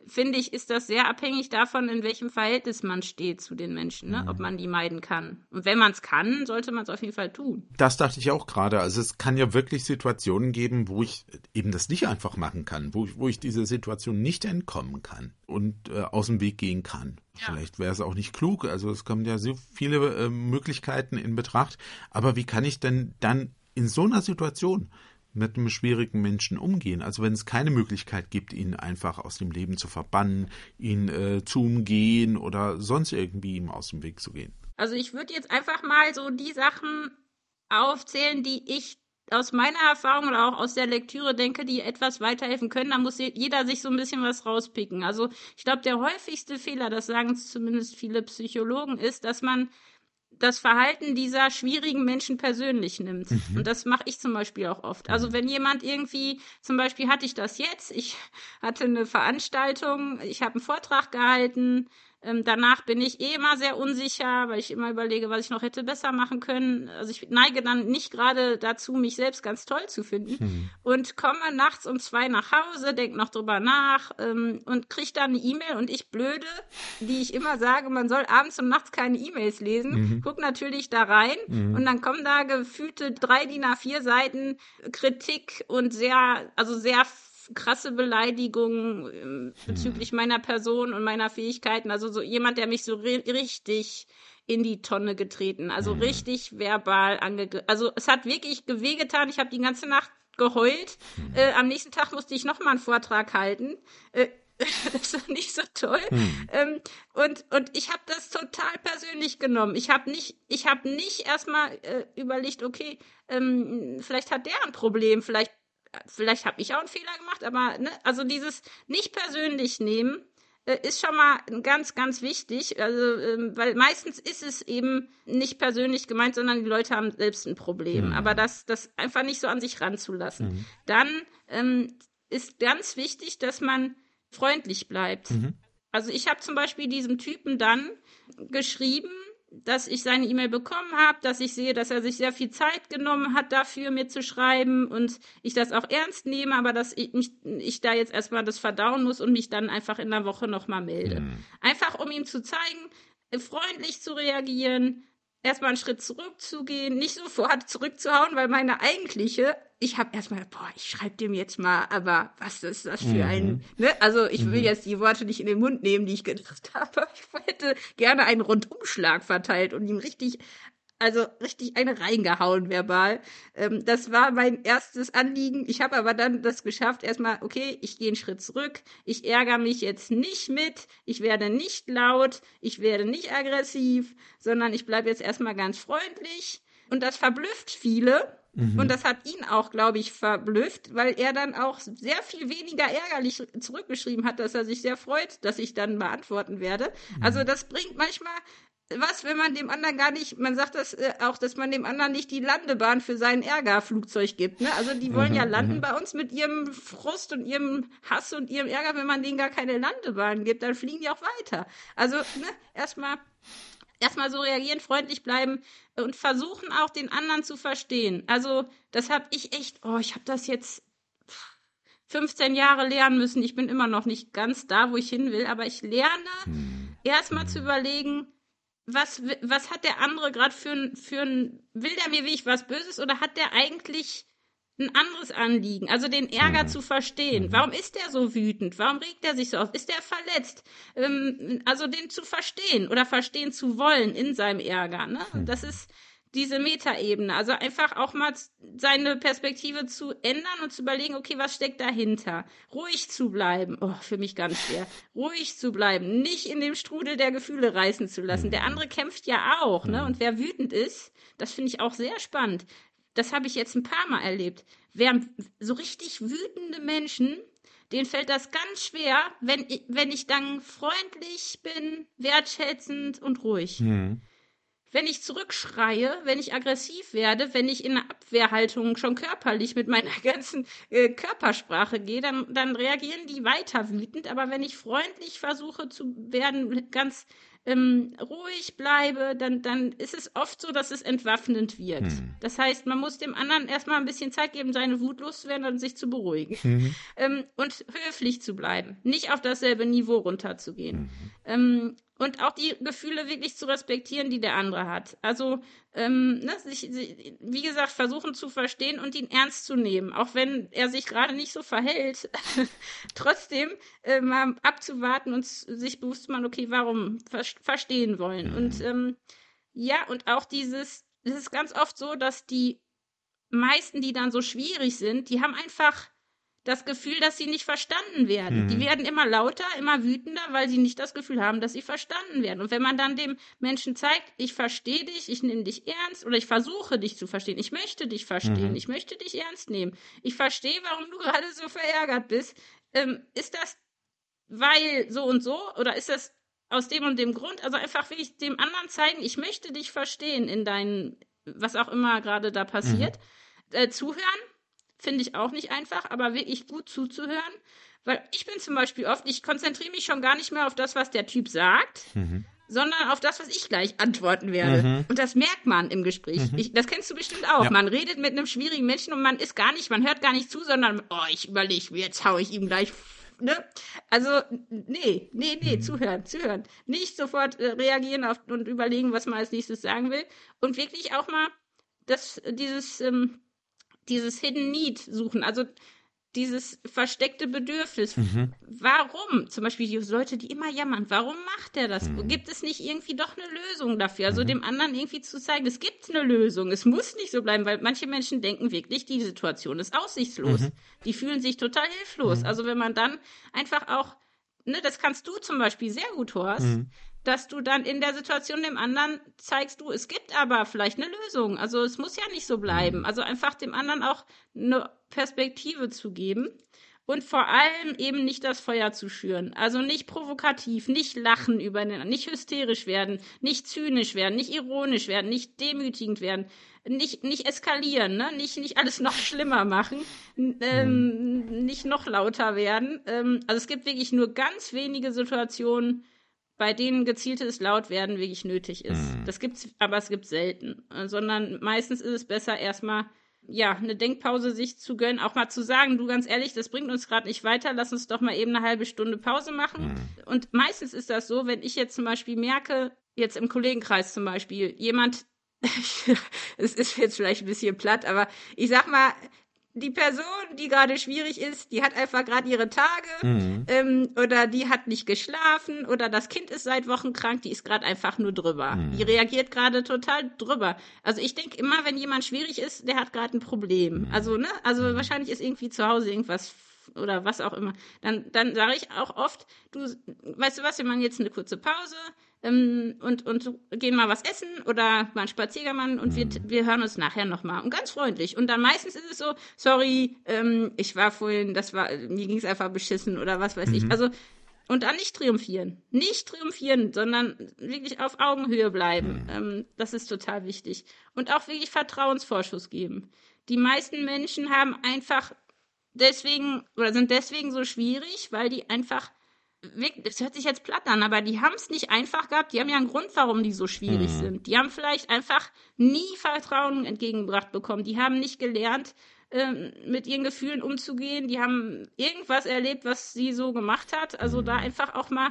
B: finde ich, ist das sehr abhängig davon, in welchem Verhältnis man steht zu den Menschen, ne? ob mhm. man die meiden kann. Und wenn man es kann, sollte man es auf jeden Fall tun.
C: Das dachte ich auch gerade. Also es kann ja wirklich Situationen geben, wo ich eben das nicht einfach machen kann, wo ich, wo ich diese Situation nicht entkommen kann und äh, aus dem Weg gehen kann. Ja. Vielleicht wäre es auch nicht klug. Also es kommen ja so viele äh, Möglichkeiten in Betracht. Aber wie kann ich denn dann in so einer Situation mit einem schwierigen Menschen umgehen. Also wenn es keine Möglichkeit gibt, ihn einfach aus dem Leben zu verbannen, ihn äh, zu umgehen oder sonst irgendwie ihm aus dem Weg zu gehen.
B: Also ich würde jetzt einfach mal so die Sachen aufzählen, die ich aus meiner Erfahrung oder auch aus der Lektüre denke, die etwas weiterhelfen können. Da muss jeder sich so ein bisschen was rauspicken. Also ich glaube, der häufigste Fehler, das sagen zumindest viele Psychologen, ist, dass man das Verhalten dieser schwierigen Menschen persönlich nimmt. Mhm. Und das mache ich zum Beispiel auch oft. Also mhm. wenn jemand irgendwie, zum Beispiel hatte ich das jetzt, ich hatte eine Veranstaltung, ich habe einen Vortrag gehalten, ähm, danach bin ich eh immer sehr unsicher, weil ich immer überlege, was ich noch hätte besser machen können. Also ich neige dann nicht gerade dazu, mich selbst ganz toll zu finden mhm. und komme nachts um zwei nach Hause, denke noch drüber nach ähm, und kriege dann eine E-Mail und ich blöde, die ich immer sage, man soll abends und nachts keine E-Mails lesen, mhm. guck natürlich da rein mhm. und dann kommen da gefühlte drei DIN A4 Seiten Kritik und sehr, also sehr krasse Beleidigungen ähm, bezüglich hm. meiner Person und meiner Fähigkeiten. Also so jemand, der mich so richtig in die Tonne getreten, also hm. richtig verbal angegriffen. Also es hat wirklich wehgetan. Ich habe die ganze Nacht geheult. Hm. Äh, am nächsten Tag musste ich noch mal einen Vortrag halten. Äh, das war nicht so toll. Hm. Ähm, und, und ich habe das total persönlich genommen. Ich habe nicht, ich habe nicht erstmal äh, überlegt, okay, ähm, vielleicht hat der ein Problem, vielleicht vielleicht habe ich auch einen Fehler gemacht, aber ne, also dieses nicht persönlich nehmen äh, ist schon mal ganz, ganz wichtig. Also, ähm, weil meistens ist es eben nicht persönlich gemeint, sondern die Leute haben selbst ein Problem. Mhm. Aber das, das einfach nicht so an sich ranzulassen. Mhm. Dann ähm, ist ganz wichtig, dass man freundlich bleibt. Mhm. Also ich habe zum Beispiel diesem Typen dann geschrieben, dass ich seine E-Mail bekommen habe, dass ich sehe, dass er sich sehr viel Zeit genommen hat dafür, mir zu schreiben und ich das auch ernst nehme, aber dass ich, mich, ich da jetzt erstmal das verdauen muss und mich dann einfach in der Woche nochmal melde. Mhm. Einfach um ihm zu zeigen, freundlich zu reagieren, erstmal einen Schritt zurückzugehen, nicht sofort zurückzuhauen, weil meine eigentliche, ich habe erstmal, boah, ich schreibe dem jetzt mal, aber was ist das für mhm. ein, ne? Also ich will mhm. jetzt die Worte nicht in den Mund nehmen, die ich gedacht habe. Ich hätte gerne einen Rundumschlag verteilt und ihm richtig also richtig eine reingehauen verbal. Ähm, das war mein erstes Anliegen. Ich habe aber dann das geschafft, erstmal, okay, ich gehe einen Schritt zurück, ich ärgere mich jetzt nicht mit, ich werde nicht laut, ich werde nicht aggressiv, sondern ich bleibe jetzt erstmal ganz freundlich. Und das verblüfft viele. Mhm. Und das hat ihn auch, glaube ich, verblüfft, weil er dann auch sehr viel weniger ärgerlich zurückgeschrieben hat, dass er sich sehr freut, dass ich dann beantworten werde. Mhm. Also das bringt manchmal was, wenn man dem anderen gar nicht, man sagt das äh, auch, dass man dem anderen nicht die Landebahn für sein Ärgerflugzeug gibt. Ne? Also die wollen mhm, ja landen mhm. bei uns mit ihrem Frust und ihrem Hass und ihrem Ärger. Wenn man denen gar keine Landebahn gibt, dann fliegen die auch weiter. Also ne, erstmal erstmal so reagieren, freundlich bleiben und versuchen auch den anderen zu verstehen. Also das habe ich echt, oh, ich habe das jetzt 15 Jahre lernen müssen. Ich bin immer noch nicht ganz da, wo ich hin will, aber ich lerne hm. erstmal zu überlegen, was, was hat der andere gerade für ein, für ein, will der mir wirklich was Böses oder hat der eigentlich ein anderes Anliegen? Also den Ärger mhm. zu verstehen. Mhm. Warum ist der so wütend? Warum regt er sich so auf? Ist der verletzt? Ähm, also den zu verstehen oder verstehen zu wollen in seinem Ärger. Ne? Mhm. Das ist, diese Metaebene. Also einfach auch mal seine Perspektive zu ändern und zu überlegen, okay, was steckt dahinter? Ruhig zu bleiben. Oh, für mich ganz schwer. Ruhig zu bleiben. Nicht in dem Strudel der Gefühle reißen zu lassen. Der andere kämpft ja auch, ne? Und wer wütend ist, das finde ich auch sehr spannend. Das habe ich jetzt ein paar Mal erlebt. Wer so richtig wütende Menschen, denen fällt das ganz schwer, wenn ich, wenn ich dann freundlich bin, wertschätzend und ruhig. Mhm wenn ich zurückschreie, wenn ich aggressiv werde, wenn ich in eine Abwehrhaltung schon körperlich mit meiner ganzen äh, Körpersprache gehe, dann, dann reagieren die weiter wütend. Aber wenn ich freundlich versuche zu werden, ganz ähm, ruhig bleibe, dann, dann ist es oft so, dass es entwaffnend wird. Hm. Das heißt, man muss dem anderen erstmal ein bisschen Zeit geben, seine Wut loszuwerden und sich zu beruhigen. Mhm. Ähm, und höflich zu bleiben. Nicht auf dasselbe Niveau runterzugehen. Mhm. Ähm, und auch die Gefühle wirklich zu respektieren, die der andere hat. Also, ähm, ne, sich, sich, wie gesagt, versuchen zu verstehen und ihn ernst zu nehmen, auch wenn er sich gerade nicht so verhält. Trotzdem äh, mal abzuwarten und sich bewusst zu machen, okay, warum ver verstehen wollen. Mhm. Und ähm, ja, und auch dieses, es ist ganz oft so, dass die meisten, die dann so schwierig sind, die haben einfach das Gefühl, dass sie nicht verstanden werden. Mhm. Die werden immer lauter, immer wütender, weil sie nicht das Gefühl haben, dass sie verstanden werden. Und wenn man dann dem Menschen zeigt, ich verstehe dich, ich nehme dich ernst oder ich versuche dich zu verstehen, ich möchte dich verstehen, mhm. ich möchte dich ernst nehmen, ich verstehe, warum du gerade so verärgert bist, ähm, ist das weil so und so oder ist das aus dem und dem Grund? Also einfach will ich dem anderen zeigen, ich möchte dich verstehen in deinen, was auch immer gerade da passiert. Mhm. Äh, zuhören finde ich auch nicht einfach, aber wirklich gut zuzuhören. Weil ich bin zum Beispiel oft, ich konzentriere mich schon gar nicht mehr auf das, was der Typ sagt, mhm. sondern auf das, was ich gleich antworten werde. Mhm. Und das merkt man im Gespräch. Mhm. Ich, das kennst du bestimmt auch. Ja. Man redet mit einem schwierigen Menschen und man ist gar nicht, man hört gar nicht zu, sondern, oh, ich überlege, jetzt hau ich ihm gleich Ne? Also, nee, nee, nee, mhm. zuhören, zuhören. Nicht sofort äh, reagieren auf, und überlegen, was man als nächstes sagen will. Und wirklich auch mal das, dieses, ähm, dieses Hidden Need suchen, also dieses versteckte Bedürfnis. Mhm. Warum? Zum Beispiel die Leute, die immer jammern, warum macht er das? Mhm. Gibt es nicht irgendwie doch eine Lösung dafür? Also mhm. dem anderen irgendwie zu zeigen, es gibt eine Lösung. Es muss nicht so bleiben, weil manche Menschen denken wirklich, die Situation ist aussichtslos. Mhm. Die fühlen sich total hilflos. Mhm. Also wenn man dann einfach auch, ne, das kannst du zum Beispiel sehr gut, Horst, mhm dass du dann in der Situation dem anderen zeigst, du, es gibt aber vielleicht eine Lösung. Also es muss ja nicht so bleiben. Mhm. Also einfach dem anderen auch eine Perspektive zu geben und vor allem eben nicht das Feuer zu schüren. Also nicht provokativ, nicht lachen über den, nicht hysterisch werden, nicht zynisch werden, nicht ironisch werden, nicht demütigend werden, nicht, nicht eskalieren, ne? nicht, nicht alles noch schlimmer machen, ähm, mhm. nicht noch lauter werden. Ähm, also es gibt wirklich nur ganz wenige Situationen, bei denen gezieltes Lautwerden wirklich nötig ist. Mhm. Das gibt's, aber es gibt selten. Sondern meistens ist es besser, erstmal ja, eine Denkpause sich zu gönnen, auch mal zu sagen, du ganz ehrlich, das bringt uns gerade nicht weiter, lass uns doch mal eben eine halbe Stunde Pause machen. Mhm. Und meistens ist das so, wenn ich jetzt zum Beispiel merke, jetzt im Kollegenkreis zum Beispiel, jemand es ist jetzt vielleicht ein bisschen platt, aber ich sag mal, die Person, die gerade schwierig ist, die hat einfach gerade ihre Tage mhm. ähm, oder die hat nicht geschlafen oder das Kind ist seit Wochen krank, die ist gerade einfach nur drüber. Mhm. Die reagiert gerade total drüber. Also ich denke immer, wenn jemand schwierig ist, der hat gerade ein Problem. Mhm. Also, ne, also mhm. wahrscheinlich ist irgendwie zu Hause irgendwas oder was auch immer. Dann, dann sage ich auch oft, du, weißt du was, wir machen jetzt eine kurze Pause, ähm, und, und gehen mal was essen oder mal einen Spaziergang und wir, mhm. wir hören uns nachher nochmal. Und ganz freundlich. Und dann meistens ist es so, sorry, ähm, ich war vorhin, das war, mir ging es einfach beschissen oder was weiß mhm. ich. Also, und dann nicht triumphieren. Nicht triumphieren, sondern wirklich auf Augenhöhe bleiben. Mhm. Ähm, das ist total wichtig. Und auch wirklich Vertrauensvorschuss geben. Die meisten Menschen haben einfach deswegen oder sind deswegen so schwierig, weil die einfach das hört sich jetzt platt an, aber die haben es nicht einfach gehabt. Die haben ja einen Grund, warum die so schwierig mhm. sind. Die haben vielleicht einfach nie Vertrauen entgegengebracht bekommen. Die haben nicht gelernt, ähm, mit ihren Gefühlen umzugehen. Die haben irgendwas erlebt, was sie so gemacht hat. Also da mhm. einfach auch mal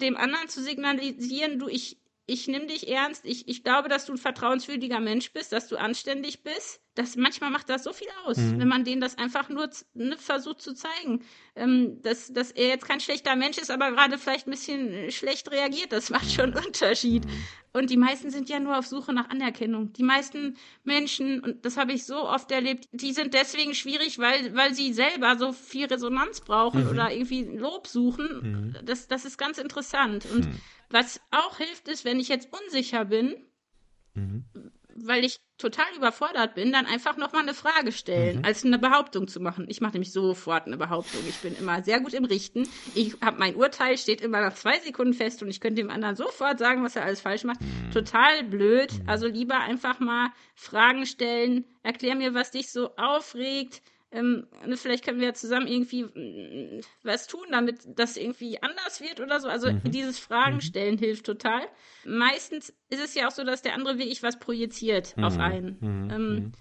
B: dem anderen zu signalisieren, du, ich, ich nehme dich ernst, ich, ich glaube, dass du ein vertrauenswürdiger Mensch bist, dass du anständig bist. Das, manchmal macht das so viel aus, mhm. wenn man denen das einfach nur ne, versucht zu zeigen, ähm, dass, dass er jetzt kein schlechter Mensch ist, aber gerade vielleicht ein bisschen schlecht reagiert. Das macht schon einen Unterschied. Und die meisten sind ja nur auf Suche nach Anerkennung. Die meisten Menschen, und das habe ich so oft erlebt, die sind deswegen schwierig, weil, weil sie selber so viel Resonanz brauchen mhm. oder irgendwie Lob suchen. Mhm. Das, das ist ganz interessant. Und mhm. Was auch hilft, ist, wenn ich jetzt unsicher bin, mhm. weil ich total überfordert bin, dann einfach nochmal eine Frage stellen, mhm. als eine Behauptung zu machen. Ich mache nämlich sofort eine Behauptung. Ich bin immer sehr gut im Richten. Ich habe mein Urteil, steht immer nach zwei Sekunden fest und ich könnte dem anderen sofort sagen, was er alles falsch macht. Mhm. Total blöd. Mhm. Also lieber einfach mal Fragen stellen. Erklär mir, was dich so aufregt ähm, ne, vielleicht können wir ja zusammen irgendwie mm, was tun, damit das irgendwie anders wird oder so. Also mhm. dieses Fragen mhm. stellen mhm. hilft total. Meistens ist es ja auch so, dass der andere wirklich was projiziert mhm. auf einen. Mhm. Ähm, mhm.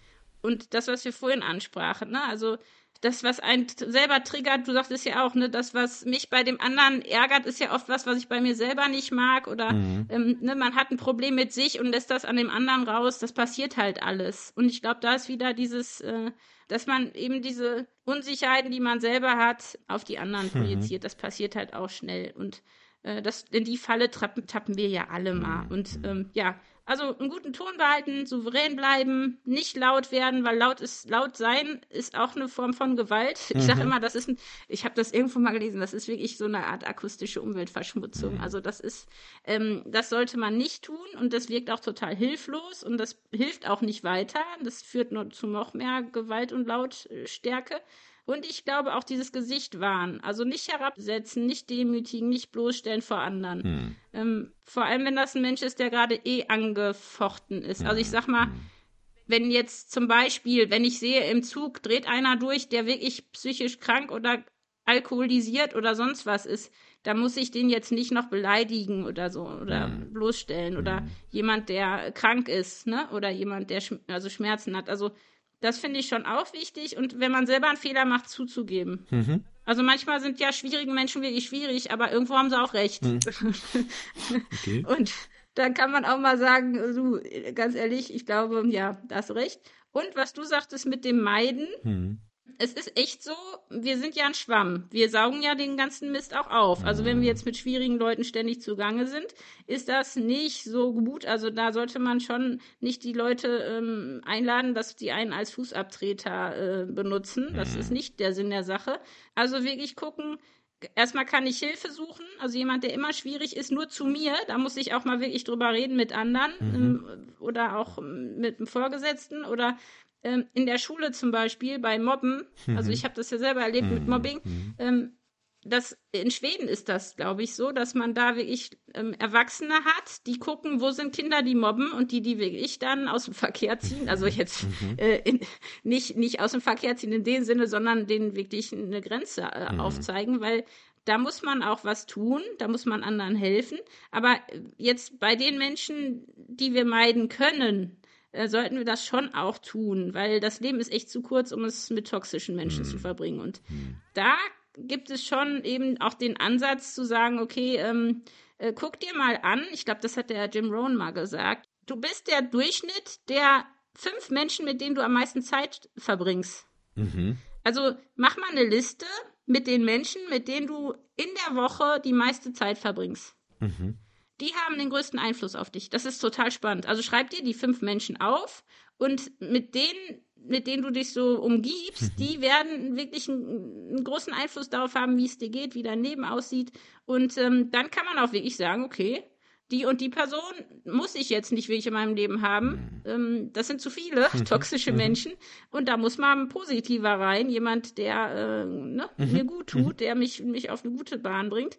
B: und das, was wir vorhin ansprachen, ne? Also das, was einen selber triggert, du sagtest ja auch, ne, das, was mich bei dem anderen ärgert, ist ja oft was, was ich bei mir selber nicht mag. Oder mhm. ähm, ne, man hat ein Problem mit sich und lässt das an dem anderen raus. Das passiert halt alles. Und ich glaube, da ist wieder dieses, äh, dass man eben diese Unsicherheiten, die man selber hat, auf die anderen mhm. projiziert. Das passiert halt auch schnell. Und äh, das, in die Falle tappen, tappen wir ja alle mal. Mhm. Und ähm, ja, also einen guten Ton behalten, souverän bleiben, nicht laut werden, weil laut ist laut sein ist auch eine Form von Gewalt. Ich mhm. sage immer, das ist ein, ich habe das irgendwo mal gelesen, das ist wirklich so eine Art akustische Umweltverschmutzung. Mhm. Also das ist, ähm, das sollte man nicht tun und das wirkt auch total hilflos und das hilft auch nicht weiter. Das führt nur zu noch mehr Gewalt und Lautstärke. Und ich glaube auch dieses Gesicht wahren. Also nicht herabsetzen, nicht demütigen, nicht bloßstellen vor anderen. Hm. Ähm, vor allem, wenn das ein Mensch ist, der gerade eh angefochten ist. Also ich sag mal, hm. wenn jetzt zum Beispiel, wenn ich sehe, im Zug dreht einer durch, der wirklich psychisch krank oder alkoholisiert oder sonst was ist, da muss ich den jetzt nicht noch beleidigen oder so oder mhm. bloßstellen oder mhm. jemand, der krank ist, ne? Oder jemand, der sch also Schmerzen hat. Also das finde ich schon auch wichtig und wenn man selber einen Fehler macht, zuzugeben. Mhm. Also manchmal sind ja schwierige Menschen wirklich schwierig, aber irgendwo haben sie auch recht. Mhm. Okay. Und dann kann man auch mal sagen, du, ganz ehrlich, ich glaube, ja, da hast recht. Und was du sagtest mit dem Meiden, mhm es ist echt so, wir sind ja ein Schwamm. Wir saugen ja den ganzen Mist auch auf. Also wenn wir jetzt mit schwierigen Leuten ständig zugange sind, ist das nicht so gut. Also da sollte man schon nicht die Leute ähm, einladen, dass die einen als Fußabtreter äh, benutzen. Das ist nicht der Sinn der Sache. Also wirklich gucken, erstmal kann ich Hilfe suchen. Also jemand, der immer schwierig ist, nur zu mir. Da muss ich auch mal wirklich drüber reden mit anderen mhm. ähm, oder auch mit dem Vorgesetzten oder ähm, in der Schule zum Beispiel bei Mobben, mhm. also ich habe das ja selber erlebt mhm. mit Mobbing, mhm. ähm, das, in Schweden ist das, glaube ich, so, dass man da wirklich ähm, Erwachsene hat, die gucken, wo sind Kinder, die mobben und die, die wirklich dann aus dem Verkehr ziehen. Also mhm. jetzt mhm. äh, in, nicht, nicht aus dem Verkehr ziehen in dem Sinne, sondern denen wirklich eine Grenze äh, mhm. aufzeigen, weil da muss man auch was tun, da muss man anderen helfen. Aber jetzt bei den Menschen, die wir meiden können, äh, sollten wir das schon auch tun, weil das Leben ist echt zu kurz, um es mit toxischen Menschen mhm. zu verbringen. Und mhm. da gibt es schon eben auch den Ansatz zu sagen, okay, ähm, äh, guck dir mal an, ich glaube, das hat der Jim Rohn mal gesagt, du bist der Durchschnitt der fünf Menschen, mit denen du am meisten Zeit verbringst.
C: Mhm.
B: Also mach mal eine Liste mit den Menschen, mit denen du in der Woche die meiste Zeit verbringst.
C: Mhm.
B: Die haben den größten Einfluss auf dich. Das ist total spannend. Also schreib dir die fünf Menschen auf und mit denen, mit denen du dich so umgibst, die werden wirklich einen, einen, großen Einfluss darauf haben, wie es dir geht, wie dein Leben aussieht. Und ähm, dann kann man auch wirklich sagen, okay, die und die Person muss ich jetzt nicht wirklich in meinem Leben haben. Ähm, das sind zu viele toxische Menschen. Und da muss mal ein positiver rein, jemand, der äh, ne, mir gut tut, der mich, mich auf eine gute Bahn bringt.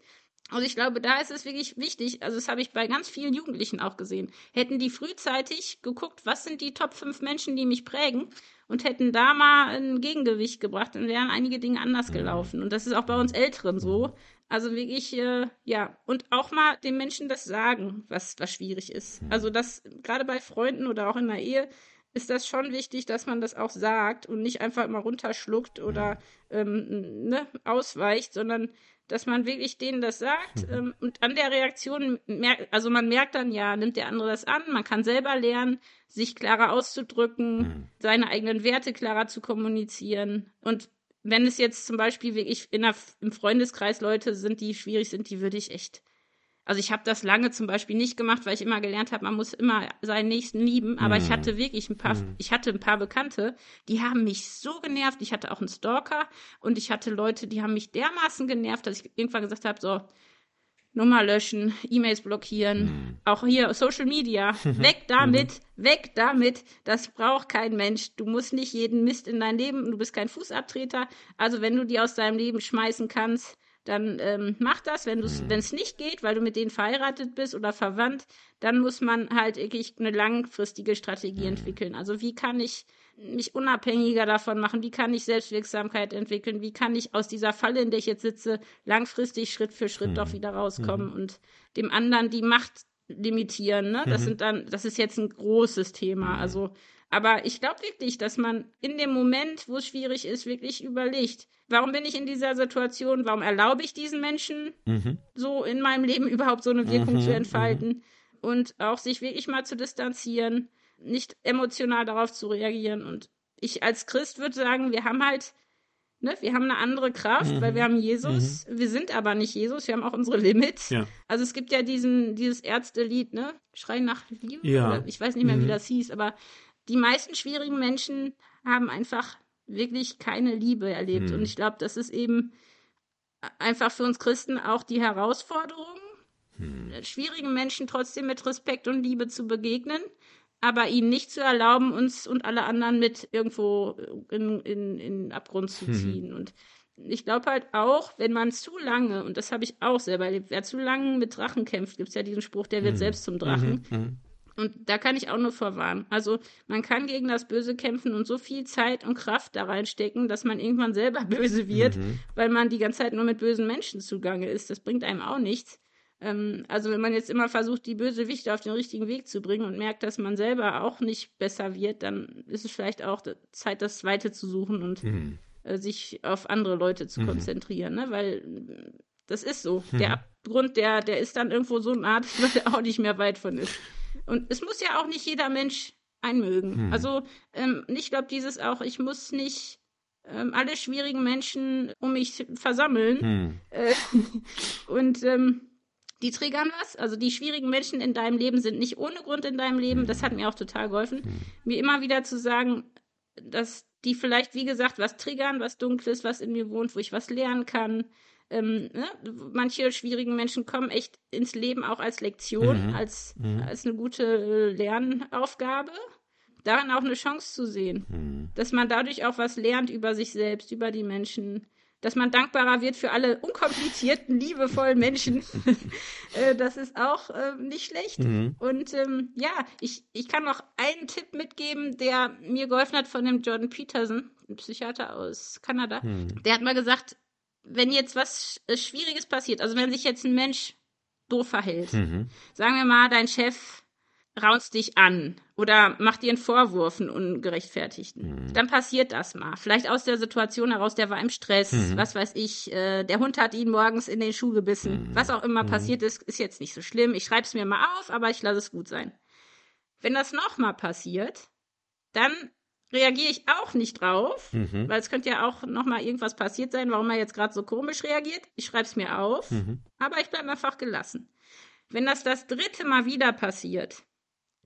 B: Also ich glaube, da ist es wirklich wichtig, also das habe ich bei ganz vielen Jugendlichen auch gesehen, hätten die frühzeitig geguckt, was sind die Top 5 Menschen, die mich prägen und hätten da mal ein Gegengewicht gebracht, dann wären einige Dinge anders gelaufen. Und das ist auch bei uns Älteren so. Also wirklich, äh, ja, und auch mal den Menschen das sagen, was, was schwierig ist. Also das, gerade bei Freunden oder auch in der Ehe, ist das schon wichtig, dass man das auch sagt und nicht einfach immer runterschluckt oder ähm, ne, ausweicht, sondern dass man wirklich denen das sagt ähm, und an der Reaktion merkt, also man merkt dann ja, nimmt der andere das an, man kann selber lernen, sich klarer auszudrücken,
C: Mhm.
B: seine eigenen Werte klarer zu kommunizieren und wenn es jetzt zum Beispiel wirklich in der, im Freundeskreis Leute sind, die schwierig sind, die würde ich echt also ich habe das lange zum Beispiel nicht gemacht, weil ich immer gelernt habe, man muss immer seinen Nächsten lieben. Aber ich hatte wirklich ein paar, ich hatte ein paar Bekannte, die haben mich so genervt. Ich hatte auch einen Stalker und ich hatte Leute, die haben mich dermaßen genervt, dass ich irgendwann gesagt habe, so Nummer löschen, E-Mails blockieren, auch hier Social Media, weg damit, weg damit. Das braucht kein Mensch. Du musst nicht jeden Mist in dein Leben, du bist kein Fußabtreter. Also wenn du die aus deinem Leben schmeißen kannst, dann ähm, mach das. Wenn es nicht geht, weil du mit denen verheiratet bist oder verwandt, dann muss man halt wirklich eine langfristige Strategie entwickeln. Also wie kann ich mich unabhängiger davon machen? Wie kann ich Selbstwirksamkeit entwickeln? Wie kann ich aus dieser Falle, in der ich jetzt sitze, langfristig Schritt für Schritt doch wieder rauskommen und dem anderen die Macht limitieren? Ne? Das sind dann, das ist jetzt ein großes Thema. Also aber ich glaube wirklich, dass man in dem Moment, wo es schwierig ist, wirklich überlegt, warum bin ich in dieser Situation? Warum erlaube ich diesen Menschen
C: Mhm.
B: so in meinem Leben überhaupt so eine Wirkung zu entfalten? Und auch sich wirklich mal zu distanzieren, nicht emotional darauf zu reagieren. Und ich als Christ würde sagen, wir haben halt, ne, wir haben eine andere Kraft, weil wir haben Jesus. Wir sind aber nicht Jesus, wir haben auch unsere Limits.
C: Ja.
B: Also es gibt ja diesen, dieses Ärztelied, ne? Schrei nach Liebe.
C: Ja.
B: Oder ich weiß nicht mehr, wie das hieß, aber die meisten schwierigen Menschen haben einfach wirklich keine Liebe erlebt. Und ich glaube, das ist eben einfach für uns Christen auch die Herausforderung, schwierigen Menschen trotzdem mit Respekt und Liebe zu begegnen, aber ihnen nicht zu erlauben, uns und alle anderen mit irgendwo in, in, in den Abgrund zu ziehen. Und ich glaube halt auch, wenn man zu lange, und das habe ich auch selber erlebt, wer zu lange mit Drachen kämpft, gibt es ja diesen Spruch, der wird selbst zum Drachen.
C: Mhm.
B: Und da kann ich auch nur vorwarnen. Also man kann gegen das Böse kämpfen und so viel Zeit und Kraft da reinstecken, dass man irgendwann selber böse wird, weil man die ganze Zeit nur mit bösen Menschen zugange ist. Das bringt einem auch nichts. Ähm, also wenn man jetzt immer versucht, die Bösewichte auf den richtigen Weg zu bringen und merkt, dass man selber auch nicht besser wird, dann ist es vielleicht auch Zeit, das Weite zu suchen und
C: Mhm.
B: äh, sich auf andere Leute zu konzentrieren, ne? Weil das ist so. Der Abgrund, der, der ist dann irgendwo so nah, dass man da auch nicht mehr weit von ist. Und es muss ja auch nicht jeder Mensch einmögen. Also ähm, ich glaube, dieses auch, ich muss nicht ähm, alle schwierigen Menschen um mich versammeln.
C: Mhm.
B: Äh, und ähm, die triggern was. Also die schwierigen Menschen in deinem Leben sind nicht ohne Grund in deinem Leben. Das hat mir auch total geholfen, mir immer wieder zu sagen, dass die vielleicht, wie gesagt, was triggern, was Dunkles, was in mir wohnt, wo ich was lernen kann. Ähm, ne? Manche schwierigen Menschen kommen echt ins Leben auch als Lektion, als, als eine gute äh, Lernaufgabe. Darin auch eine Chance zu sehen. Dass man dadurch auch was lernt über sich selbst, über die Menschen. Dass man dankbarer wird für alle unkomplizierten, liebevollen Menschen. Äh, das ist auch äh, nicht schlecht. Und ähm, ja, ich, ich kann noch einen Tipp mitgeben, der mir geholfen hat von dem Jordan Peterson, Psychiater aus Kanada. Der hat mal gesagt, wenn jetzt was äh, Schwieriges passiert, also wenn sich jetzt ein Mensch doof verhält,
C: Mhm.
B: sagen wir mal, dein Chef raunst dich an oder macht dir einen Vorwurf, einen ungerechtfertigten, dann passiert das mal. Vielleicht aus der Situation heraus, der war im Stress, was weiß ich, äh, der Hund hat ihn morgens in den Schuh gebissen. Was auch immer passiert ist, ist jetzt nicht so schlimm. Ich schreibe es mir mal auf, aber ich lasse es gut sein. Wenn das nochmal passiert, dann reagiere ich auch nicht drauf,
C: Mhm.
B: weil es könnte ja auch nochmal irgendwas passiert sein, warum er jetzt gerade so komisch reagiert. Ich schreibe es mir auf,
C: Mhm.
B: aber ich bleibe einfach gelassen. Wenn das das dritte Mal wieder passiert,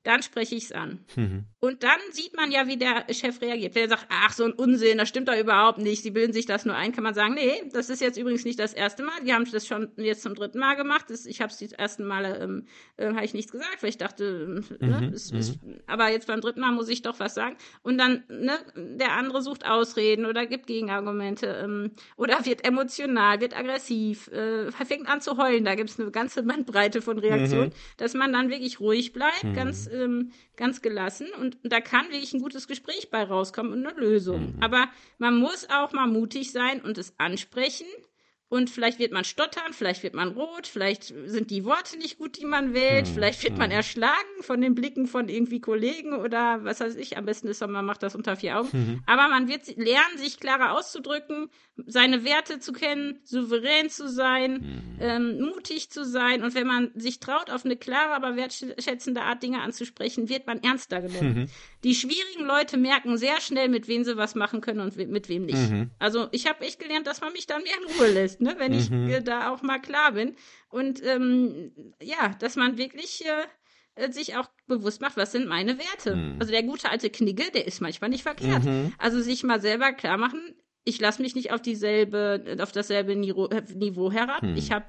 B: dann spreche ich es an.
C: Mhm.
B: Und dann sieht man ja, wie der Chef reagiert. Wenn er sagt, ach, so ein Unsinn, das stimmt doch überhaupt nicht, sie bilden sich das nur ein, kann man sagen, nee, das ist jetzt übrigens nicht das erste Mal, die haben das schon jetzt zum dritten Mal gemacht, das, ich habe es die ersten Male, ähm, äh, habe ich nichts gesagt, weil ich dachte, äh, ne,
C: Mhm,
B: es, es, aber jetzt beim dritten Mal muss ich doch was sagen. Und dann, ne, der andere sucht Ausreden oder gibt Gegenargumente ähm, oder wird emotional, wird aggressiv, äh, fängt an zu heulen, da gibt es eine ganze Bandbreite von Reaktionen, dass man dann wirklich ruhig bleibt, ganz, ähm, ganz gelassen und da kann wirklich ein gutes Gespräch bei rauskommen und eine Lösung. Aber man muss auch mal mutig sein und es ansprechen. Und vielleicht wird man stottern, vielleicht wird man rot, vielleicht sind die Worte nicht gut, die man wählt, vielleicht wird man erschlagen von den Blicken von irgendwie Kollegen oder was weiß ich. Am besten ist, man macht das unter vier Augen. Aber man wird lernen, sich klarer auszudrücken, seine Werte zu kennen, souverän zu sein, ähm, mutig zu sein. Und wenn man sich traut, auf eine klare, aber wertschätzende Art Dinge anzusprechen, wird man ernster genommen. Die schwierigen Leute merken sehr schnell, mit wem sie was machen können und mit wem nicht. Also ich habe echt gelernt, dass man mich dann mehr in Ruhe lässt, ne? wenn ich äh, da auch mal klar bin. Und ähm, ja, dass man wirklich äh, äh, sich auch bewusst macht, was sind meine Werte. Also der gute alte Knigge, der ist manchmal nicht verkehrt. Also sich mal selber klar machen, ich lasse mich nicht auf dieselbe, auf dasselbe Niveau, äh, Niveau herab. Ich habe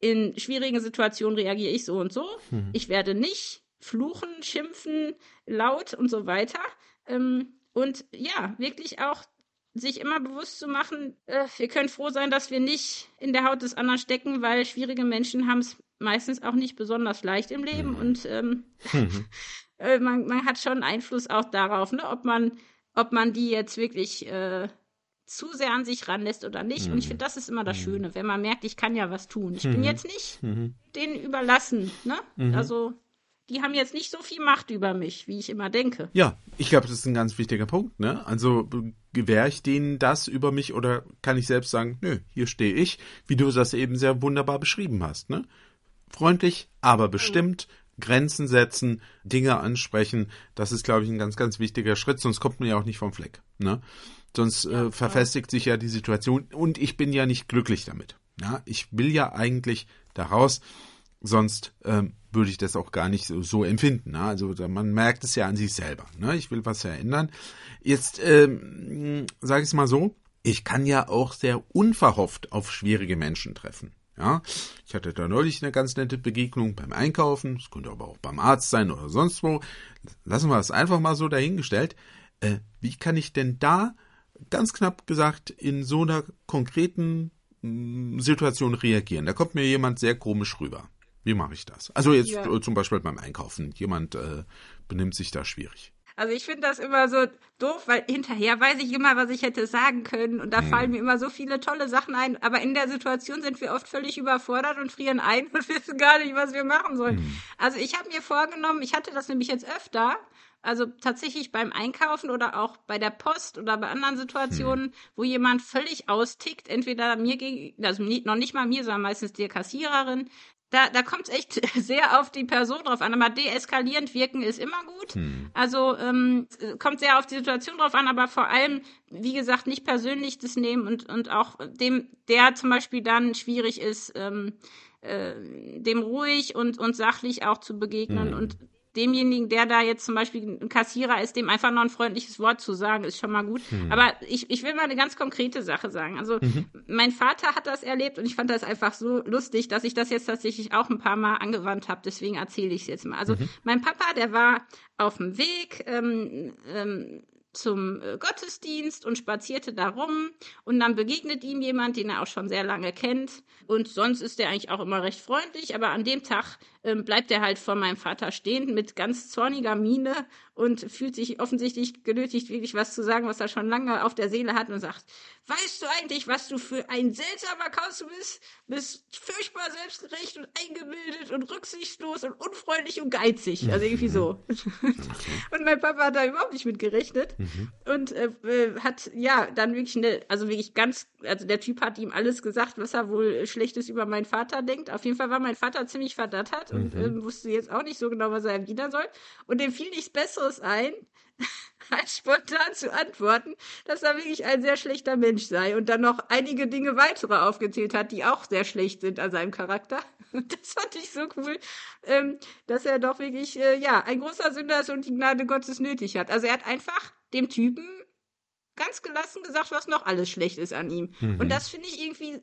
B: in schwierigen Situationen reagiere ich so und so. Ich werde nicht fluchen, schimpfen, laut und so weiter. Ähm, und ja, wirklich auch sich immer bewusst zu machen, äh, wir können froh sein, dass wir nicht in der Haut des anderen stecken, weil schwierige Menschen haben es meistens auch nicht besonders leicht im Leben. Und ähm, äh, man, man hat schon Einfluss auch darauf, ne, ob man, ob man die jetzt wirklich äh, zu sehr an sich ranlässt oder nicht. Und ich finde, das ist immer das Schöne, wenn man merkt, ich kann ja was tun. Ich bin jetzt nicht denen überlassen, ne? Also die haben jetzt nicht so viel Macht über mich, wie ich immer denke.
C: Ja, ich glaube, das ist ein ganz wichtiger Punkt. Ne? Also gewähre ich denen das über mich oder kann ich selbst sagen, nö, hier stehe ich, wie du das eben sehr wunderbar beschrieben hast. Ne? Freundlich, aber bestimmt, Grenzen setzen, Dinge ansprechen, das ist, glaube ich, ein ganz, ganz wichtiger Schritt, sonst kommt man ja auch nicht vom Fleck. Ne? Sonst äh, verfestigt sich ja die Situation und ich bin ja nicht glücklich damit. Ja, ich will ja eigentlich daraus, sonst ähm, würde ich das auch gar nicht so, so empfinden. Ne? Also man merkt es ja an sich selber. Ne? Ich will was verändern. Jetzt ähm, sage ich es mal so, ich kann ja auch sehr unverhofft auf schwierige Menschen treffen. Ja, ich hatte da neulich eine ganz nette Begegnung beim Einkaufen. Es könnte aber auch beim Arzt sein oder sonst wo. Lassen wir es einfach mal so dahingestellt. Äh, wie kann ich denn da ganz knapp gesagt in so einer konkreten Situation reagieren? Da kommt mir jemand sehr komisch rüber. Wie mache ich das? Also jetzt
B: Ja.
C: äh, zum Beispiel beim Einkaufen. Jemand äh, benimmt sich da schwierig.
B: Also ich finde das immer so doof, weil hinterher weiß ich immer, was ich hätte sagen können und da fallen mir immer so viele tolle Sachen ein. Aber in der Situation sind wir oft völlig überfordert und frieren ein und wissen gar nicht, was wir machen sollen. Also ich habe mir vorgenommen, ich hatte das nämlich jetzt öfter, also tatsächlich beim Einkaufen oder auch bei der Post oder bei anderen Situationen, wo jemand völlig austickt, entweder mir gegen, also noch nicht mal mir, sondern meistens der Kassiererin, da, da kommt es echt sehr auf die Person drauf an. Aber deeskalierend wirken ist immer gut. Also ähm, kommt sehr auf die Situation drauf an, aber vor allem, wie gesagt, nicht persönlich das nehmen und, und auch dem, der zum Beispiel dann schwierig ist, ähm, äh, dem ruhig und, und sachlich auch zu begegnen und demjenigen, der da jetzt zum Beispiel ein Kassierer ist, dem einfach noch ein freundliches Wort zu sagen, ist schon mal gut. Aber ich, ich will mal eine ganz konkrete Sache sagen. Also mein Vater hat das erlebt und ich fand das einfach so lustig, dass ich das jetzt tatsächlich auch ein paar Mal angewandt habe. Deswegen erzähle ich es jetzt mal. Also mein Papa, der war auf dem Weg ähm, ähm, zum äh, Gottesdienst und spazierte da rum und dann begegnet ihm jemand, den er auch schon sehr lange kennt und sonst ist er eigentlich auch immer recht freundlich, aber an dem Tag ähm, bleibt er halt vor meinem Vater stehen mit ganz zorniger Miene und fühlt sich offensichtlich genötigt, wirklich was zu sagen, was er schon lange auf der Seele hat und sagt, weißt du eigentlich, was du für ein seltsamer Kauz bist? Bist furchtbar selbstgerecht und eingebildet und rücksichtslos und unfreundlich und geizig. Also irgendwie so. Und mein Papa hat da überhaupt nicht mit gerechnet und äh, äh, hat ja dann wirklich eine, also wirklich ganz, also der Typ hat ihm alles gesagt, was er wohl Schlechtes über meinen Vater denkt. Auf jeden Fall war mein Vater ziemlich verdattert hat und mhm. ähm, wusste jetzt auch nicht so genau, was er erwidern soll. Und dem fiel nichts Besseres ein, als spontan zu antworten, dass er wirklich ein sehr schlechter Mensch sei und dann noch einige Dinge weitere aufgezählt hat, die auch sehr schlecht sind an seinem Charakter. Das fand ich so cool, ähm, dass er doch wirklich, äh, ja, ein großer Sünder ist und die Gnade Gottes nötig hat. Also er hat einfach dem Typen ganz gelassen gesagt, was noch alles schlecht ist an ihm. Mhm. Und das finde ich irgendwie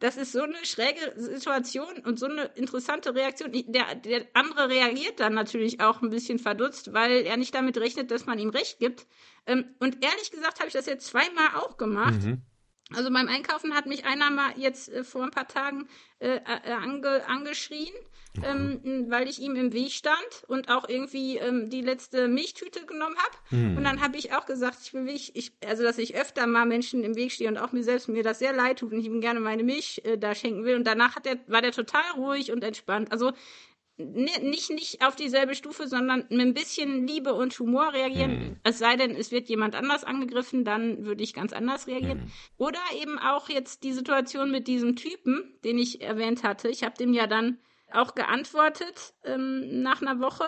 B: das ist so eine schräge Situation und so eine interessante Reaktion. Der, der andere reagiert dann natürlich auch ein bisschen verdutzt, weil er nicht damit rechnet, dass man ihm recht gibt. Ähm, und ehrlich gesagt habe ich das jetzt zweimal auch gemacht. Mhm. Also beim Einkaufen hat mich einer mal jetzt äh, vor ein paar Tagen äh, äh, ange, angeschrien, ähm, weil ich ihm im Weg stand und auch irgendwie ähm, die letzte Milchtüte genommen habe. Mhm. Und dann habe ich auch gesagt, ich will mich, ich, also dass ich öfter mal Menschen im Weg stehe und auch mir selbst mir das sehr leid tut und ich ihm gerne meine Milch äh, da schenken will. Und danach hat er, war der total ruhig und entspannt. Also nicht, nicht auf dieselbe Stufe, sondern mit ein bisschen Liebe und Humor reagieren. Mhm. Es sei denn, es wird jemand anders angegriffen, dann würde ich ganz anders reagieren. Mhm. Oder eben auch jetzt die Situation mit diesem Typen, den ich erwähnt hatte. Ich habe dem ja dann auch geantwortet ähm, nach einer Woche.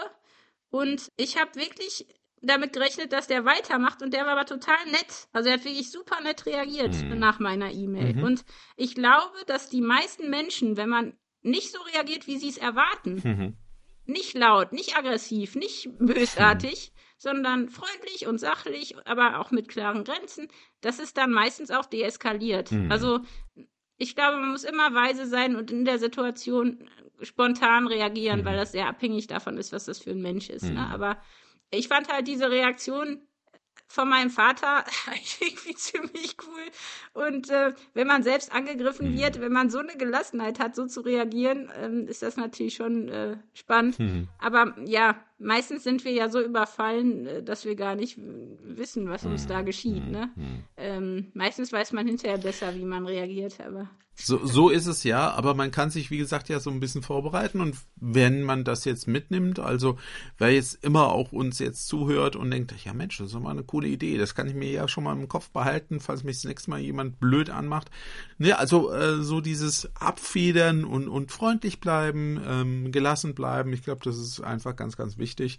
B: Und ich habe wirklich damit gerechnet, dass der weitermacht und der war aber total nett. Also er hat wirklich super nett reagiert mhm. nach meiner E-Mail. Mhm. Und ich glaube, dass die meisten Menschen, wenn man nicht so reagiert, wie sie es erwarten. Mhm. Nicht laut, nicht aggressiv, nicht bösartig, mhm. sondern freundlich und sachlich, aber auch mit klaren Grenzen. Das ist dann meistens auch deeskaliert. Mhm. Also ich glaube, man muss immer weise sein und in der Situation spontan reagieren, weil mhm. das sehr abhängig davon ist, was das für ein Mensch ist. Ne? Mhm. Aber ich fand halt diese Reaktion von meinem Vater irgendwie ziemlich cool. Und äh, wenn man selbst angegriffen mhm. wird, wenn man so eine Gelassenheit hat, so zu reagieren, ähm, ist das natürlich schon äh, spannend. Mhm. Aber ja, meistens sind wir ja so überfallen, äh, dass wir gar nicht wissen, was uns da mhm. geschieht. Mhm. Ne? Mhm. Ähm, meistens weiß man hinterher besser, wie man reagiert, aber.
C: So, so ist es ja, aber man kann sich, wie gesagt, ja so ein bisschen vorbereiten und wenn man das jetzt mitnimmt, also wer jetzt immer auch uns jetzt zuhört und denkt, ja Mensch, das ist mal eine coole Idee, das kann ich mir ja schon mal im Kopf behalten, falls mich das nächste Mal jemand blöd anmacht. Ne, also äh, so dieses Abfedern und, und freundlich bleiben, ähm, gelassen bleiben, ich glaube, das ist einfach ganz, ganz wichtig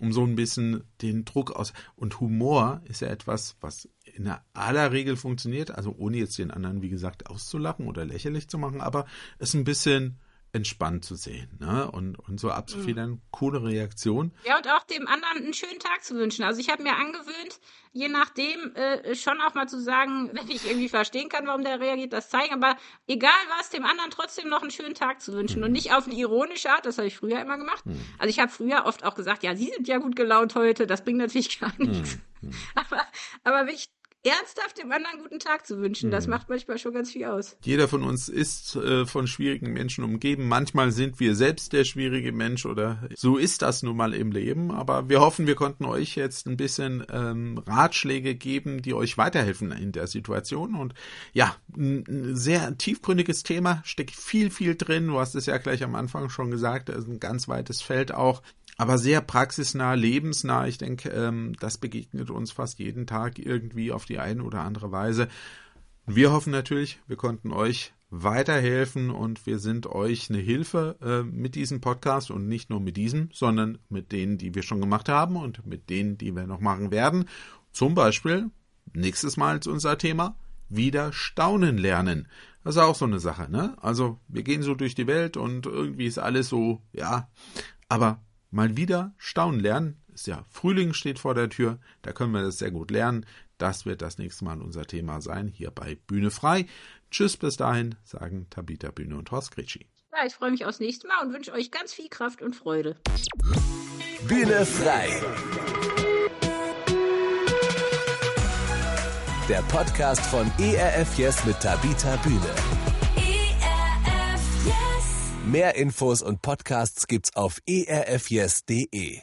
C: um so ein bisschen den Druck aus. Und Humor ist ja etwas, was in aller Regel funktioniert, also ohne jetzt den anderen, wie gesagt, auszulachen oder lächerlich zu machen, aber es ein bisschen entspannt zu sehen ne? und, und so abzufedern. Mhm. Coole Reaktion.
B: Ja, und auch dem anderen einen schönen Tag zu wünschen. Also ich habe mir angewöhnt, je nachdem äh, schon auch mal zu sagen, wenn ich irgendwie verstehen kann, warum der reagiert, das zeigen. Aber egal was, dem anderen trotzdem noch einen schönen Tag zu wünschen. Mhm. Und nicht auf eine ironische Art, das habe ich früher immer gemacht. Mhm. Also ich habe früher oft auch gesagt, ja, Sie sind ja gut gelaunt heute, das bringt natürlich gar nichts. Mhm. Aber, aber wirklich ernsthaft dem anderen guten Tag zu wünschen. Das mhm. macht manchmal schon ganz viel aus.
C: Jeder von uns ist äh, von schwierigen Menschen umgeben. Manchmal sind wir selbst der schwierige Mensch oder so ist das nun mal im Leben. Aber wir hoffen, wir konnten euch jetzt ein bisschen ähm, Ratschläge geben, die euch weiterhelfen in der Situation. Und ja, ein sehr tiefgründiges Thema, steckt viel, viel drin. Du hast es ja gleich am Anfang schon gesagt, das ist ein ganz weites Feld auch aber sehr praxisnah, lebensnah. Ich denke, ähm, das begegnet uns fast jeden Tag irgendwie auf die eine oder andere Weise. Wir hoffen natürlich, wir konnten euch weiterhelfen und wir sind euch eine Hilfe äh, mit diesem Podcast und nicht nur mit diesem, sondern mit denen, die wir schon gemacht haben und mit denen, die wir noch machen werden. Zum Beispiel, nächstes Mal ist unser Thema, wieder staunen lernen. Das ist auch so eine Sache, ne? Also, wir gehen so durch die Welt und irgendwie ist alles so, ja, aber mal wieder staunen lernen. Ist ja Frühling steht vor der Tür, da können wir das sehr gut lernen. Das wird das nächste Mal unser Thema sein, hier bei Bühne frei. Tschüss bis dahin, sagen Tabita Bühne und Horst Gritschi.
B: Ja, ich freue mich aufs nächste Mal und wünsche euch ganz viel Kraft und Freude.
A: Bühne frei. Der Podcast von ERF Yes mit Tabita Bühne. Mehr Infos und Podcasts gibt's auf erfyes.de.